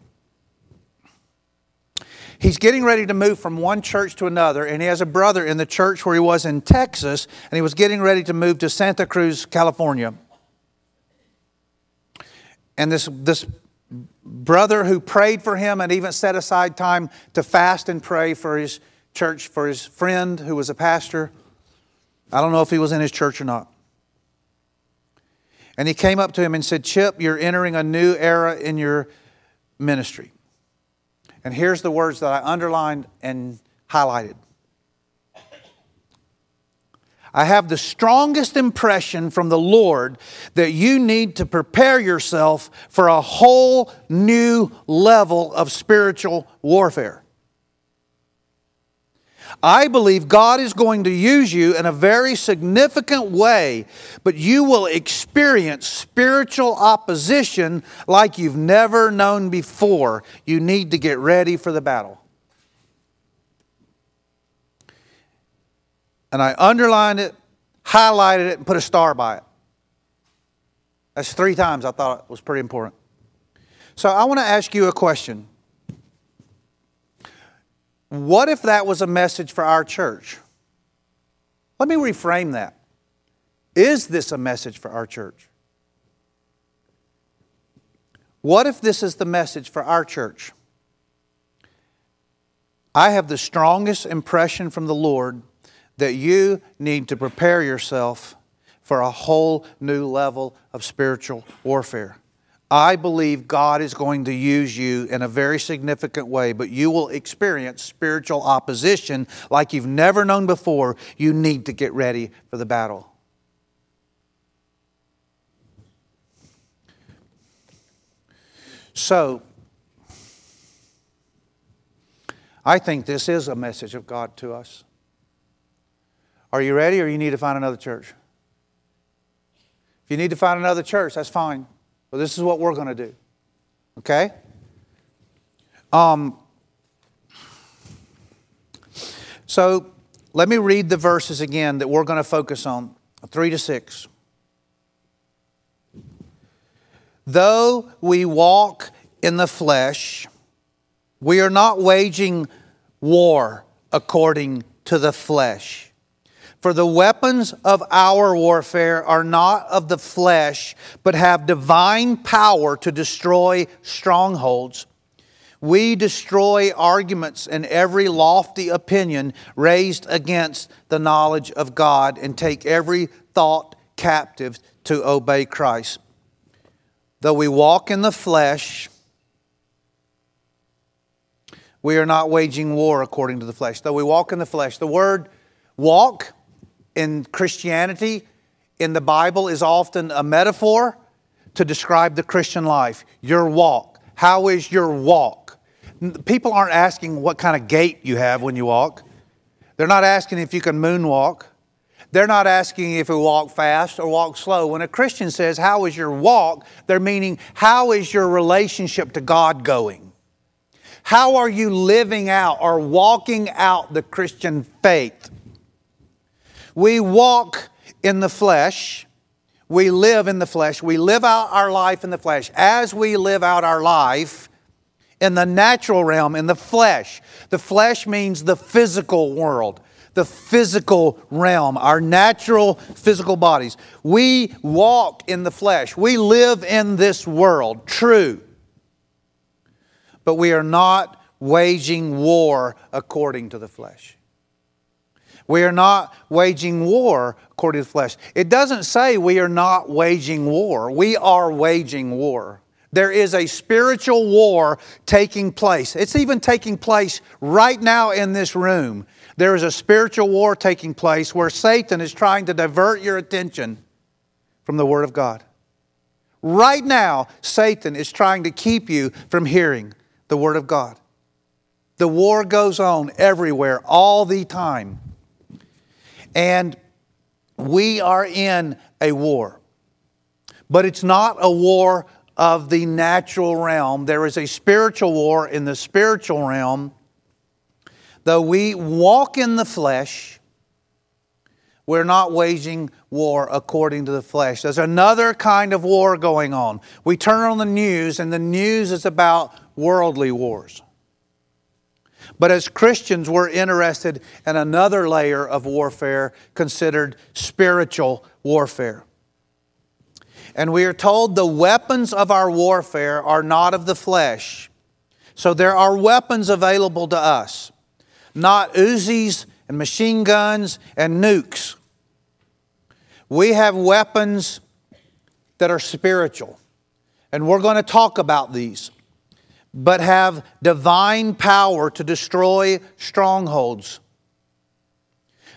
A: He's getting ready to move from one church to another, and he has a brother in the church where he was in Texas, and he was getting ready to move to Santa Cruz, California. And this, this brother who prayed for him and even set aside time to fast and pray for his church, for his friend who was a pastor. I don't know if he was in his church or not. And he came up to him and said, Chip, you're entering a new era in your ministry. And here's the words that I underlined and highlighted I have the strongest impression from the Lord that you need to prepare yourself for a whole new level of spiritual warfare. I believe God is going to use you in a very significant way, but you will experience spiritual opposition like you've never known before. You need to get ready for the battle. And I underlined it, highlighted it, and put a star by it. That's three times I thought it was pretty important. So I want to ask you a question. What if that was a message for our church? Let me reframe that. Is this a message for our church? What if this is the message for our church? I have the strongest impression from the Lord that you need to prepare yourself for a whole new level of spiritual warfare. I believe God is going to use you in a very significant way, but you will experience spiritual opposition like you've never known before. You need to get ready for the battle. So, I think this is a message of God to us. Are you ready or you need to find another church? If you need to find another church, that's fine. But this is what we're going to do. Okay? Um, so let me read the verses again that we're going to focus on 3 to 6. Though we walk in the flesh, we are not waging war according to the flesh. For the weapons of our warfare are not of the flesh, but have divine power to destroy strongholds. We destroy arguments and every lofty opinion raised against the knowledge of God and take every thought captive to obey Christ. Though we walk in the flesh, we are not waging war according to the flesh. Though we walk in the flesh, the word walk in Christianity, in the Bible, is often a metaphor to describe the Christian life. Your walk. How is your walk? People aren't asking what kind of gait you have when you walk. They're not asking if you can moonwalk. They're not asking if you walk fast or walk slow. When a Christian says, How is your walk? they're meaning, How is your relationship to God going? How are you living out or walking out the Christian faith? We walk in the flesh. We live in the flesh. We live out our life in the flesh. As we live out our life in the natural realm, in the flesh, the flesh means the physical world, the physical realm, our natural physical bodies. We walk in the flesh. We live in this world, true. But we are not waging war according to the flesh. We are not waging war according to the flesh. It doesn't say we are not waging war. We are waging war. There is a spiritual war taking place. It's even taking place right now in this room. There is a spiritual war taking place where Satan is trying to divert your attention from the Word of God. Right now, Satan is trying to keep you from hearing the Word of God. The war goes on everywhere, all the time. And we are in a war. But it's not a war of the natural realm. There is a spiritual war in the spiritual realm. Though we walk in the flesh, we're not waging war according to the flesh. There's another kind of war going on. We turn on the news, and the news is about worldly wars. But as Christians, we're interested in another layer of warfare considered spiritual warfare. And we are told the weapons of our warfare are not of the flesh. So there are weapons available to us, not Uzis and machine guns and nukes. We have weapons that are spiritual. And we're going to talk about these but have divine power to destroy strongholds.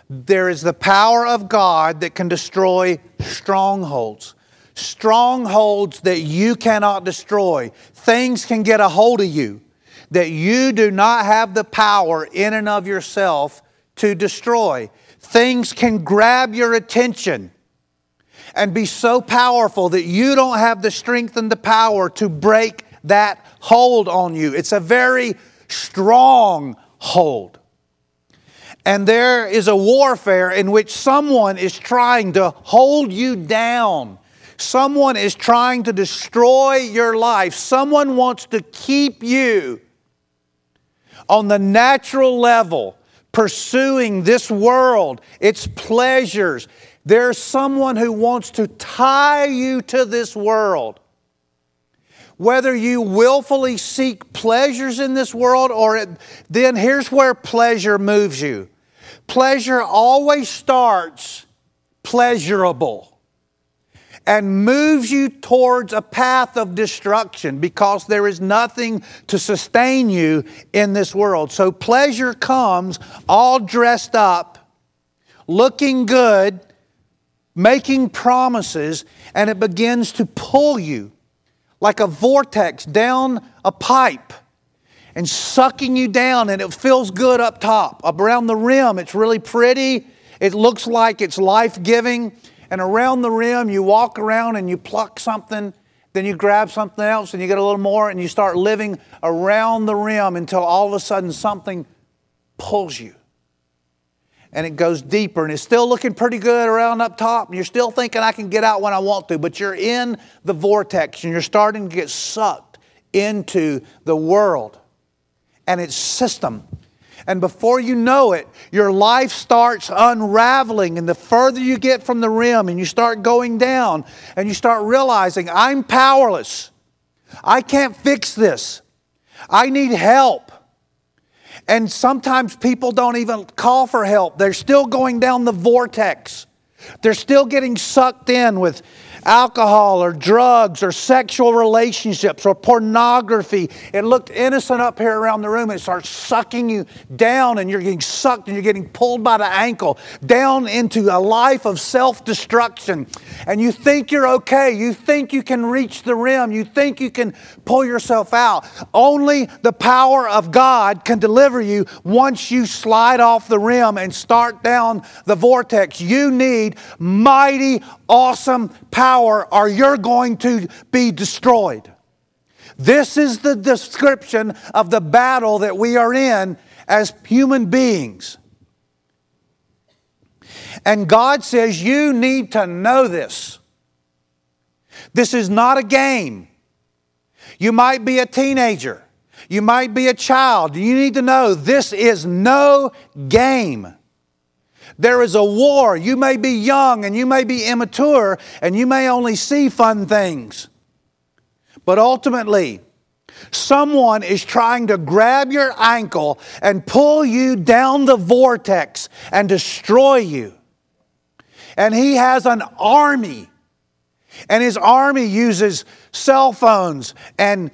A: There is the power of God that can destroy strongholds. Strongholds that you cannot destroy. Things can get a hold of you that you do not have the power in and of yourself to destroy. Things can grab your attention and be so powerful that you don't have the strength and the power to break that hold on you. It's a very strong hold. And there is a warfare in which someone is trying to hold you down. Someone is trying to destroy your life. Someone wants to keep you on the natural level, pursuing this world, its pleasures. There's someone who wants to tie you to this world. Whether you willfully seek pleasures in this world, or it, then here's where pleasure moves you. Pleasure always starts pleasurable and moves you towards a path of destruction because there is nothing to sustain you in this world. So pleasure comes all dressed up, looking good, making promises, and it begins to pull you like a vortex down a pipe and sucking you down, and it feels good up top. Around the rim, it's really pretty. It looks like it's life giving and around the rim, you walk around and you pluck something, then you grab something else and you get a little more, and you start living around the rim until all of a sudden something pulls you. And it goes deeper, and it's still looking pretty good around up top, and you're still thinking, I can get out when I want to, but you're in the vortex and you're starting to get sucked into the world and its system and before you know it, your life starts unraveling. And the further you get from the rim and you start going down and you start realizing, I'm powerless. I can't fix this. I need help. And sometimes people don't even call for help. They're still going down the vortex. They're still getting sucked in with alcohol or drugs or sexual relationships or pornography. It looked innocent up here around the room. It starts sucking you down and you're getting sucked and you're getting pulled by the ankle down into a life of self destruction. And you think you're okay. You think you can reach the rim. You think you can pull yourself out. Only the power of God can deliver you once you slide off the rim and start down the vortex. You need mighty, awesome power or you're going to be destroyed. This is the description of the battle that we are in as human beings. And God says, You need to know this. This is not a game. You might be a teenager, you might be a child. You need to know this is no game. There is a war. You may be young and you may be immature and you may only see fun things. But ultimately, someone is trying to grab your ankle and pull you down the vortex and destroy you. And he has an army. And his army uses cell phones and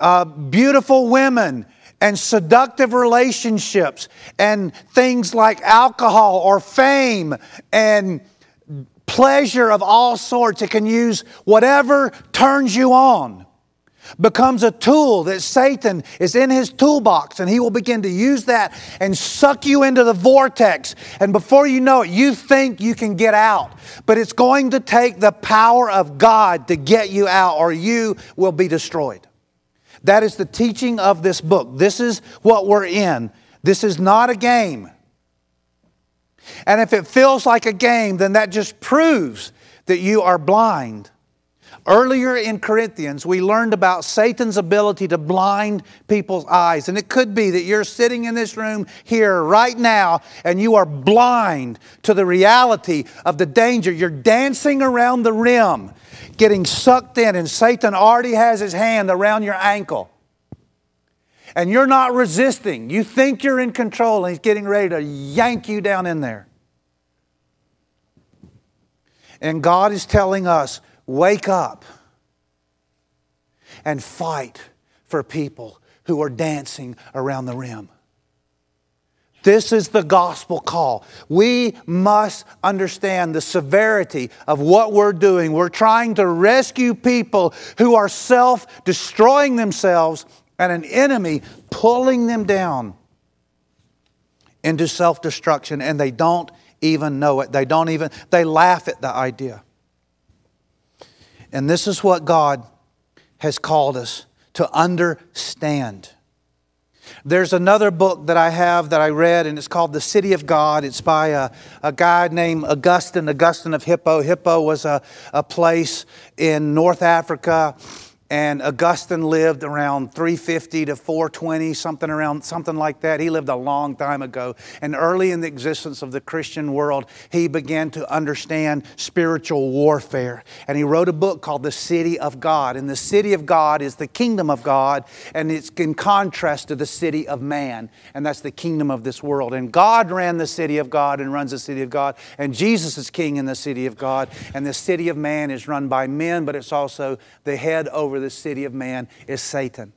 A: uh, beautiful women and seductive relationships and things like alcohol or fame and pleasure of all sorts. It can use whatever turns you on. Becomes a tool that Satan is in his toolbox, and he will begin to use that and suck you into the vortex. And before you know it, you think you can get out. But it's going to take the power of God to get you out, or you will be destroyed. That is the teaching of this book. This is what we're in. This is not a game. And if it feels like a game, then that just proves that you are blind. Earlier in Corinthians, we learned about Satan's ability to blind people's eyes. And it could be that you're sitting in this room here right now and you are blind to the reality of the danger. You're dancing around the rim getting sucked in, and Satan already has his hand around your ankle. And you're not resisting. You think you're in control, and he's getting ready to yank you down in there. And God is telling us wake up and fight for people who are dancing around the rim. This is the gospel call. We must understand the severity of what we're doing. We're trying to rescue people who are self destroying themselves and an enemy pulling them down into self destruction and they don't even know it. They don't even, they laugh at the idea. And this is what God has called us to understand. There's another book that I have that I read, and it's called The City of God. It's by a, a guy named Augustine, Augustine of Hippo. Hippo was a, a place in North Africa and Augustine lived around 350 to 420, something around something like that. He lived a long time ago. And early in the existence of the Christian world, he began to understand spiritual warfare. And he wrote a book called The City of God. And the city of God is the kingdom of God, and it's in contrast to the city of man. And that's the kingdom of this world. And God ran the city of God and runs the city of God. And Jesus is king in the city of God. And the city of man is run by men, but it's also the head over the city of man is Satan.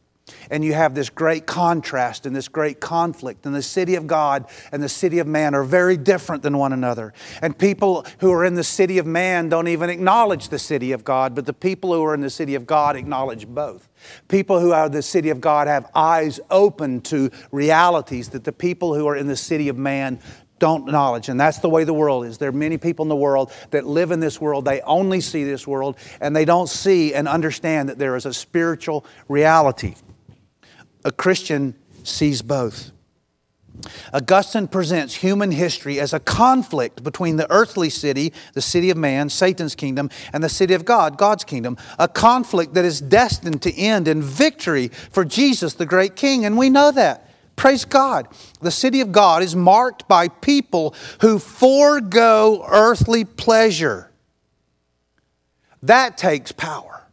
A: And you have this great contrast and this great conflict. And the city of God and the city of man are very different than one another. And people who are in the city of man don't even acknowledge the city of God, but the people who are in the city of God acknowledge both. People who are the city of God have eyes open to realities that the people who are in the city of man don't knowledge. And that's the way the world is. There are many people in the world that live in this world. They only see this world and they don't see and understand that there is a spiritual reality. A Christian sees both. Augustine presents human history as a conflict between the earthly city, the city of man, Satan's kingdom, and the city of God, God's kingdom. A conflict that is destined to end in victory for Jesus, the great king. And we know that. Praise God. The city of God is marked by people who forego earthly pleasure. That takes power.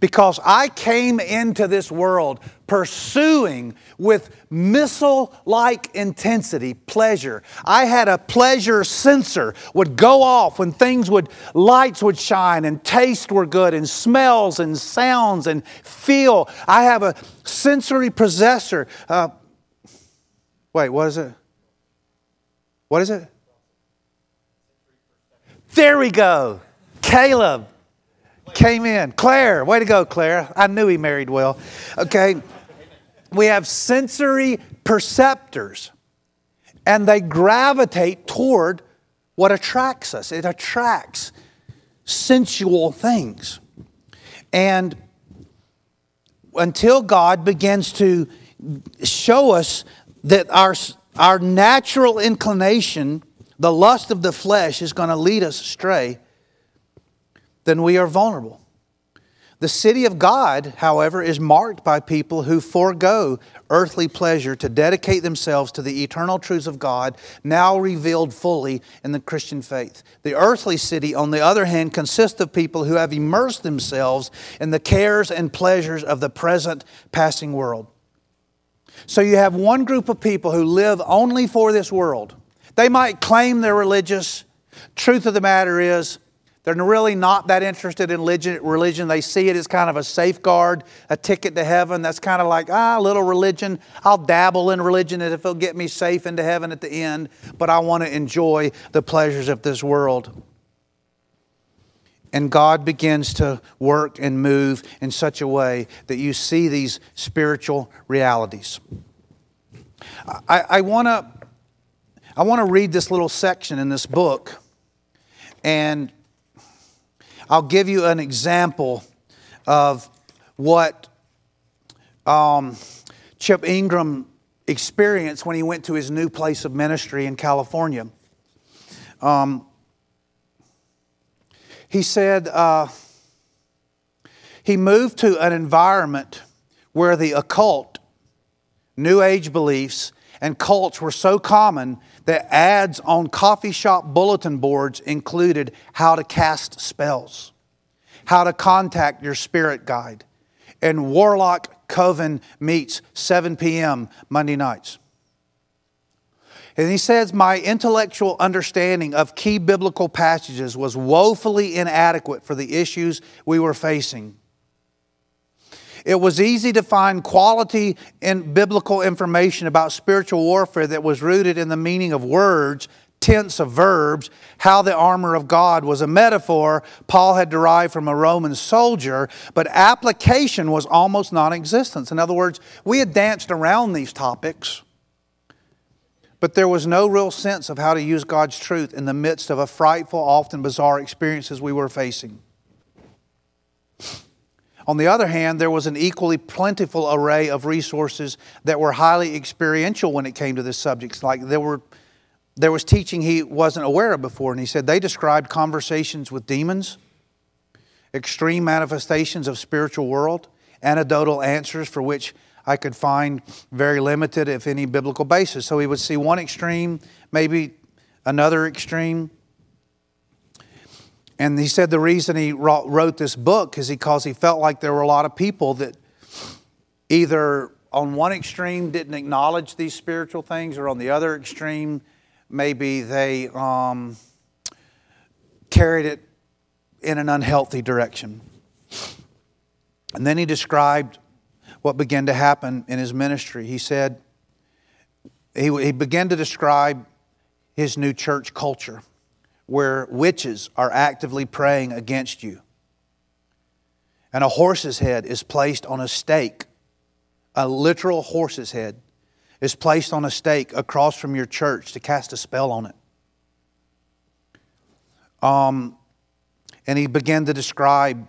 A: Because I came into this world pursuing with missile like intensity pleasure. I had a pleasure sensor would go off when things would lights would shine and taste were good and smells and sounds and feel. I have a sensory possessor. Uh, wait, what is it? What is it? There we go. Caleb came in. Claire, way to go, Claire. I knew he married well. Okay. We have sensory perceptors, and they gravitate toward what attracts us. It attracts sensual things. And until God begins to show us that our, our natural inclination, the lust of the flesh, is going to lead us astray, then we are vulnerable. The city of God, however, is marked by people who forego earthly pleasure to dedicate themselves to the eternal truths of God, now revealed fully in the Christian faith. The earthly city, on the other hand, consists of people who have immersed themselves in the cares and pleasures of the present passing world. So you have one group of people who live only for this world. They might claim they're religious. Truth of the matter is, they're really not that interested in religion. They see it as kind of a safeguard, a ticket to heaven. That's kind of like, ah, a little religion. I'll dabble in religion if it'll get me safe into heaven at the end, but I want to enjoy the pleasures of this world. And God begins to work and move in such a way that you see these spiritual realities. I, I want to I want to read this little section in this book. And I'll give you an example of what um, Chip Ingram experienced when he went to his new place of ministry in California. Um, he said uh, he moved to an environment where the occult, New Age beliefs, and cults were so common that ads on coffee shop bulletin boards included how to cast spells, how to contact your spirit guide, and Warlock Coven meets 7 p.m. Monday nights. And he says, My intellectual understanding of key biblical passages was woefully inadequate for the issues we were facing. It was easy to find quality in biblical information about spiritual warfare that was rooted in the meaning of words, tense of verbs, how the armor of God was a metaphor Paul had derived from a Roman soldier, but application was almost non existent. In other words, we had danced around these topics But there was no real sense of how to use God's truth in the midst of a frightful, often bizarre experiences we were facing. On the other hand, there was an equally plentiful array of resources that were highly experiential when it came to this subject. Like there were there was teaching he wasn't aware of before, and he said they described conversations with demons, extreme manifestations of spiritual world, anecdotal answers for which I could find very limited, if any, biblical basis. So he would see one extreme, maybe another extreme. And he said the reason he wrote this book is because he felt like there were a lot of people that either on one extreme didn't acknowledge these spiritual things, or on the other extreme, maybe they um, carried it in an unhealthy direction. And then he described what began to happen in his ministry. He said, he, he began to describe his new church culture where witches are actively praying against you. And a horse's head is placed on a stake, a literal horse's head is placed on a stake across from your church to cast a spell on it. Um, and he began to describe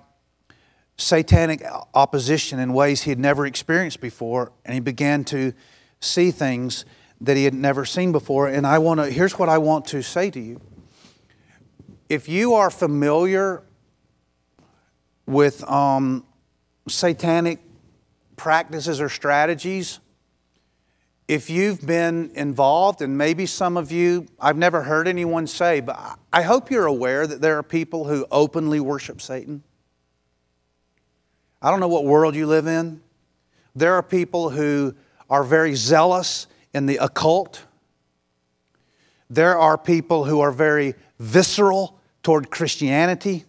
A: satanic opposition in ways he had never experienced before, and he began to see things that he had never seen before. And I want to, here's what I want to say to you. If you are familiar with um, satanic practices or strategies, if you've been involved, and maybe some of you, I've never heard anyone say, but I hope you're aware that there are people who openly worship Satan. I don't know what world you live in. There are people who are very zealous in the occult. There are people who are very visceral toward Christianity.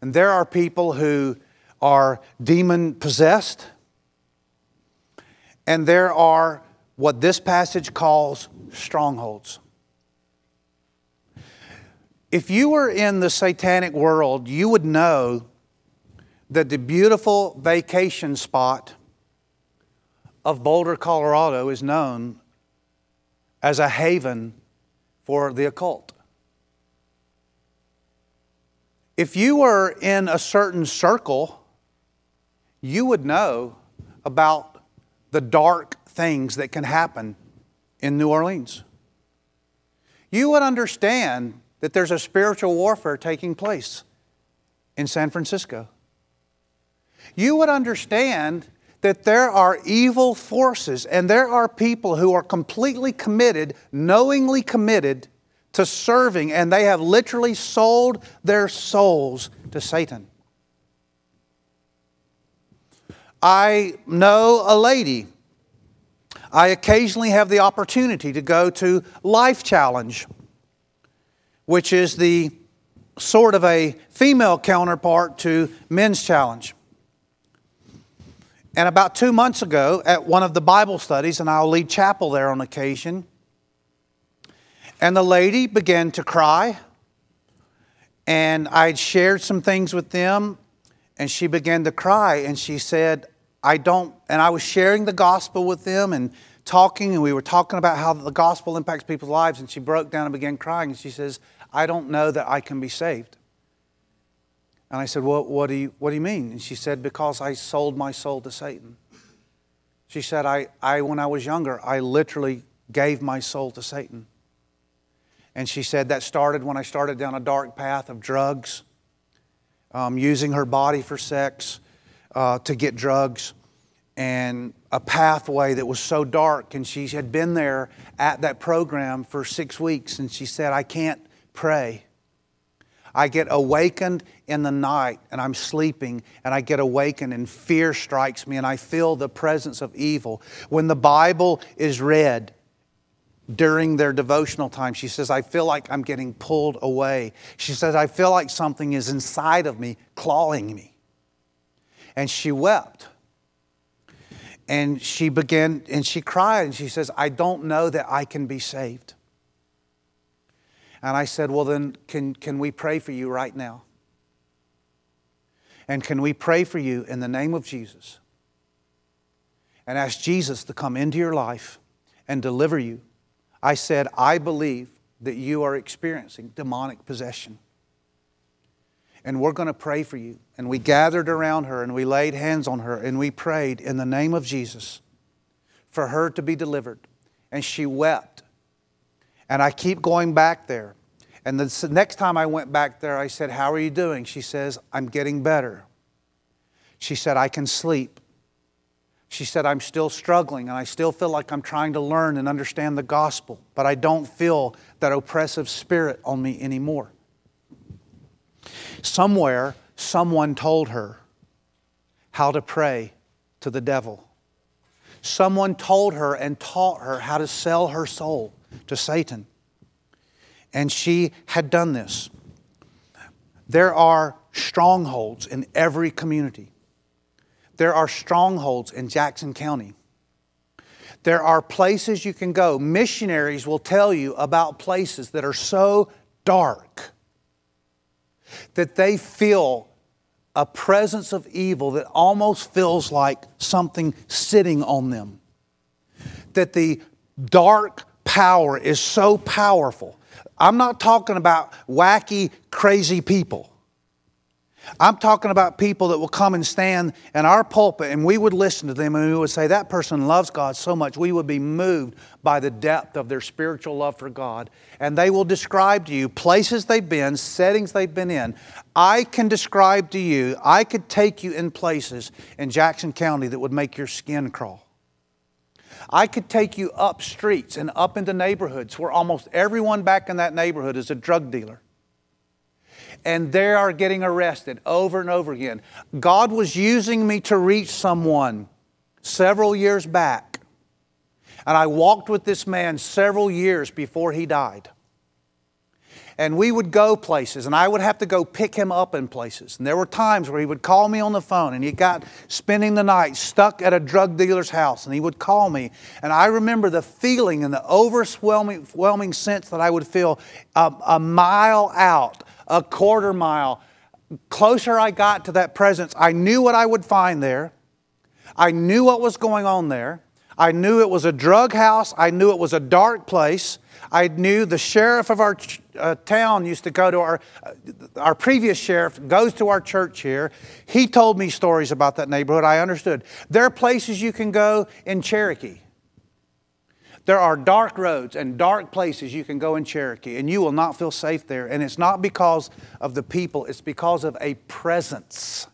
A: And there are people who are demon possessed. And there are what this passage calls strongholds. If you were in the satanic world, you would know that the beautiful vacation spot of Boulder, Colorado is known as a haven for the occult. If you were in a certain circle, you would know about the dark things that can happen in New Orleans. You would understand that there's a spiritual warfare taking place in San Francisco you would understand that there are evil forces and there are people who are completely committed, knowingly committed to serving, and they have literally sold their souls to Satan. I know a lady. I occasionally have the opportunity to go to Life Challenge, which is the sort of a female counterpart to Men's Challenge. And about two months ago, at one of the Bible studies, and I'll lead chapel there on occasion, and the lady began to cry. And I shared some things with them, and she began to cry. And she said, I don't, and I was sharing the gospel with them and talking, and we were talking about how the gospel impacts people's lives. And she broke down and began crying. And she says, I don't know that I can be saved. And I said, well, what do you, what do you mean? And she said, Because I sold my soul to Satan. She said, I, I, when I was younger, I literally gave my soul to Satan. And she said that started when I started down a dark path of drugs, um, using her body for sex uh, to get drugs, and a pathway that was so dark. And she had been there at that program for six weeks, and she said, I can't pray. I get awakened in the night and I'm sleeping and I get awakened and fear strikes me and I feel the presence of evil. When the Bible is read during their devotional time, she says, I feel like I'm getting pulled away. She says, I feel like something is inside of me clawing me. And she wept. And she began, and she cried, and she says, I don't know that I can be saved. And I said, Well, then, can, can we pray for you right now? And can we pray for you in the name of Jesus? And ask Jesus to come into your life and deliver you. I said, I believe that you are experiencing demonic possession. And we're going to pray for you. And we gathered around her and we laid hands on her and we prayed in the name of Jesus for her to be delivered. And she wept. And I keep going back there. And the next time I went back there, I said, How are you doing? She says, I'm getting better. She said, I can sleep. She said, I'm still struggling and I still feel like I'm trying to learn and understand the gospel, but I don't feel that oppressive spirit on me anymore. Somewhere, someone told her how to pray to the devil. Someone told her and taught her how to sell her soul to Satan. And she had done this. There are strongholds in every community. There are strongholds in Jackson County. There are places you can go. Missionaries will tell you about places that are so dark that they feel a presence of evil that almost feels like something sitting on them. That the dark power is so powerful. I'm not talking about wacky, crazy people. I'm talking about people that will come and stand in our pulpit and we would listen to them and we would say, That person loves God so much. We would be moved by the depth of their spiritual love for God. And they will describe to you places they've been, settings they've been in. I can describe to you, I could take you in places in Jackson County that would make your skin crawl. I could take you up streets and up into neighborhoods where almost everyone back in that neighborhood is a drug dealer and they are getting arrested over and over again. God was using me to reach someone several years back, and I walked with this man several years before he died. And we would go places, and I would have to go pick him up in places. And there were times where he would call me on the phone, and he got spending the night stuck at a drug dealer's house, and he would call me. And I remember the feeling and the overwhelming sense that I would feel a, a mile out a quarter mile. Closer I got to that presence, I knew what I would find there. I knew what was going on there. I knew it was a drug house. I knew it was a dark place. I knew the sheriff of our uh, town used to go to our, uh, our previous sheriff goes to our church here. He told me stories about that neighborhood. I understood. There are places you can go in Cherokee. There are dark roads and dark places you can go in Cherokee, and you will not feel safe there. And it's not because of the people, it's because of a presence.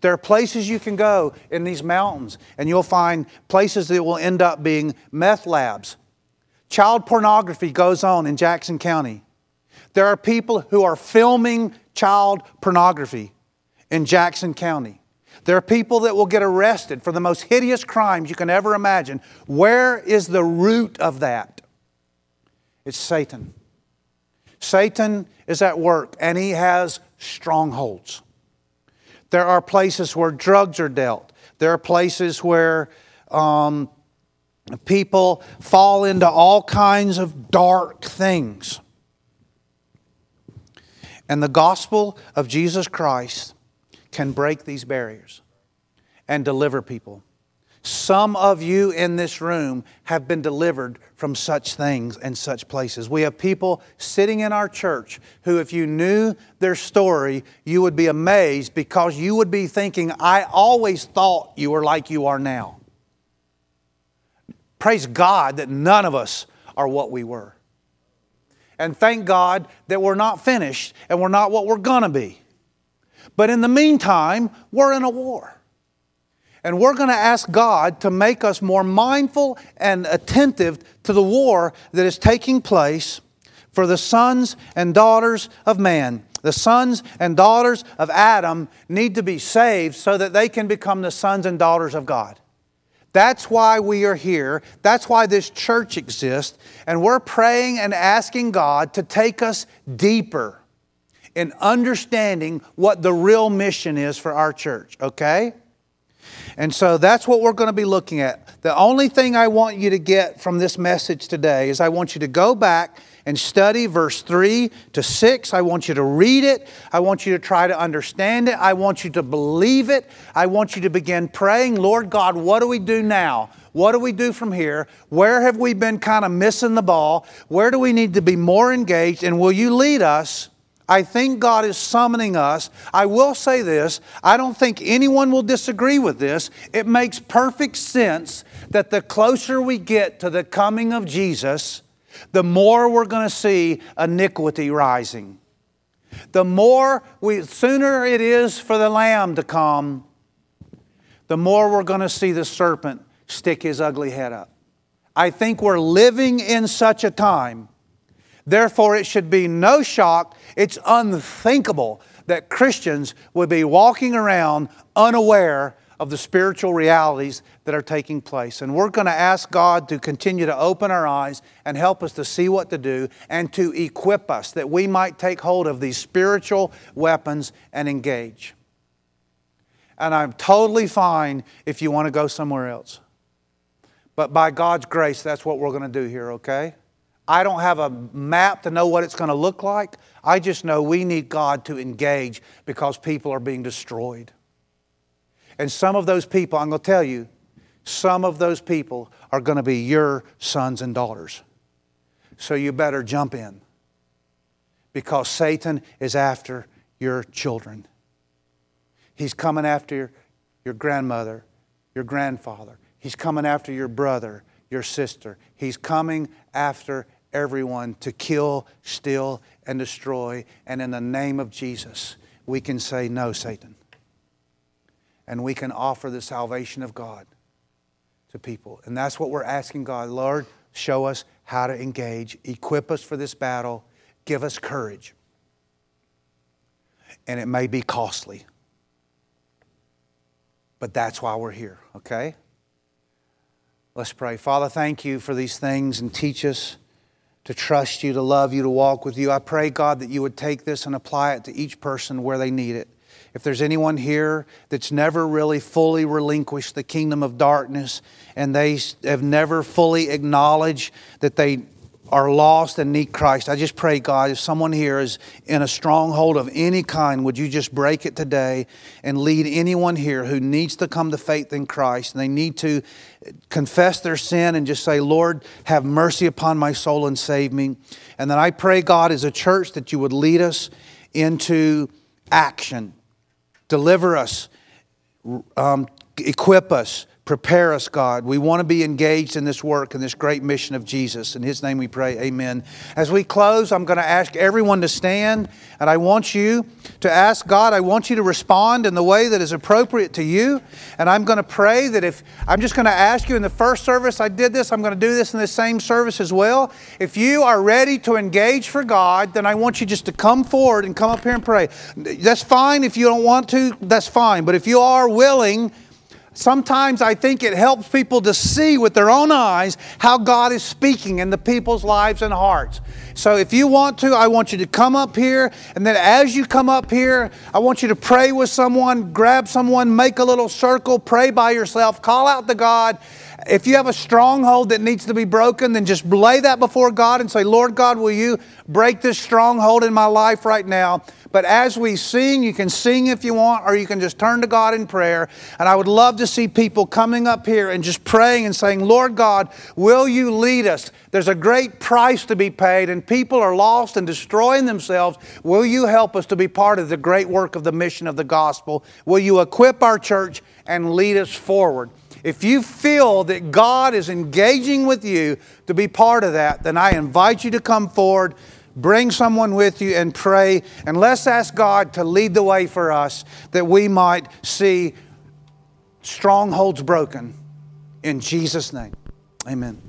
A: There are places you can go in these mountains, and you'll find places that will end up being meth labs. Child pornography goes on in Jackson County. There are people who are filming child pornography in Jackson County. There are people that will get arrested for the most hideous crimes you can ever imagine. Where is the root of that? It's Satan. Satan is at work and he has strongholds. There are places where drugs are dealt, there are places where um, people fall into all kinds of dark things. And the gospel of Jesus Christ can break these barriers and deliver people. Some of you in this room have been delivered from such things and such places. We have people sitting in our church who, if you knew their story, you would be amazed because you would be thinking, I always thought you were like you are now. Praise God that none of us are what we were. And thank God that we're not finished and we're not what we're to be. But in the meantime, we're in a war. And we're going to ask God to make us more mindful and attentive to the war that is taking place for the sons and daughters of man. The sons and daughters of Adam need to be saved so that they can become the sons and daughters of God. That's why we are here. That's why this church exists. And we're praying and asking God to take us deeper in understanding what the real mission is for our church, okay? And so that's what we're going to be looking at. The only thing I want you to get from this message today is I want you to go back and study verse 3 to 6. I want you to read it. I want you to try to understand it. I want you to believe it. I want you to begin praying, Lord God, what do we do now? What do we do from here? Where have we been kind of missing the ball? Where do we need to be more engaged? And will you lead us? I think God is summoning us. I will say this I don't think anyone will disagree with this. It makes perfect sense that the closer we get to the coming of Jesus, the more we're going to see iniquity rising. The more we, sooner it is for the lamb to come, the more we're going to see the serpent stick his ugly head up. I think we're living in such a time. Therefore, it should be no shock, it's unthinkable that Christians would be walking around unaware of the spiritual realities that are taking place. And we're going to ask God to continue to open our eyes and help us to see what to do and to equip us that we might take hold of these spiritual weapons and engage. And I'm totally fine if you want to go somewhere else. But by God's grace, that's what we're going to do here, okay? I don't have a map to know what it's going to look like. I just know we need God to engage because people are being destroyed. And some of those people, I'm going to tell you, some of those people are going to be your sons and daughters. So you better jump in because Satan is after your children. He's coming after your grandmother, your grandfather. He's coming after your brother, your sister. He's coming after everyone to kill, steal, and destroy. And in the name of Jesus, we can say, No, Satan and we can offer the salvation of God to people. And that's what we're asking God. Lord, show us how to engage, equip us for this battle, give us courage. And it may be costly, but that's why we're here, okay? Let's pray. Father, thank you for these things and teach us to trust you, to love you, to walk with you. I pray, God, that you would take this and apply it to each person where they need it. If there's anyone here that's never really fully relinquished the kingdom of darkness and they have never fully acknowledged that they are lost and need Christ, I just pray, God, if someone here is in a stronghold of any kind, would you just break it today and lead anyone here who needs to come to faith in Christ? And they need to confess their sin and just say, Lord, have mercy upon my soul and save me. And then I pray, God, as a church, that you would lead us into action. Deliver us, um, equip us, Prepare us, God. We want to be engaged in this work and this great mission of Jesus. In His name we pray, amen. As we close, I'm going to ask everyone to stand, and I want you to ask God, I want you to respond in the way that is appropriate to you. And I'm going to pray that if, I'm just going to ask you in the first service, I did this, I'm going to do this in the same service as well. If you are ready to engage for God, then I want you just to come forward and come up here and pray. That's fine. If you don't want to, that's fine. But if you are willing, Sometimes I think it helps people to see with their own eyes how God is speaking in the people's lives and hearts. So if you want to, I want you to come up here, and then as you come up here, I want you to pray with someone, grab someone, make a little circle, pray by yourself, call out to God. If you have a stronghold that needs to be broken, then just lay that before God and say, Lord God, will you break this stronghold in my life right now? But as we sing, you can sing if you want, or you can just turn to God in prayer. And I would love to see people coming up here and just praying and saying, Lord God, will you lead us? There's a great price to be paid, and people are lost and destroying themselves. Will you help us to be part of the great work of the mission of the gospel? Will you equip our church and lead us forward? If you feel that God is engaging with you to be part of that, then I invite you to come forward, bring someone with you, and pray. And let's ask God to lead the way for us that we might see strongholds broken. In Jesus' name, amen.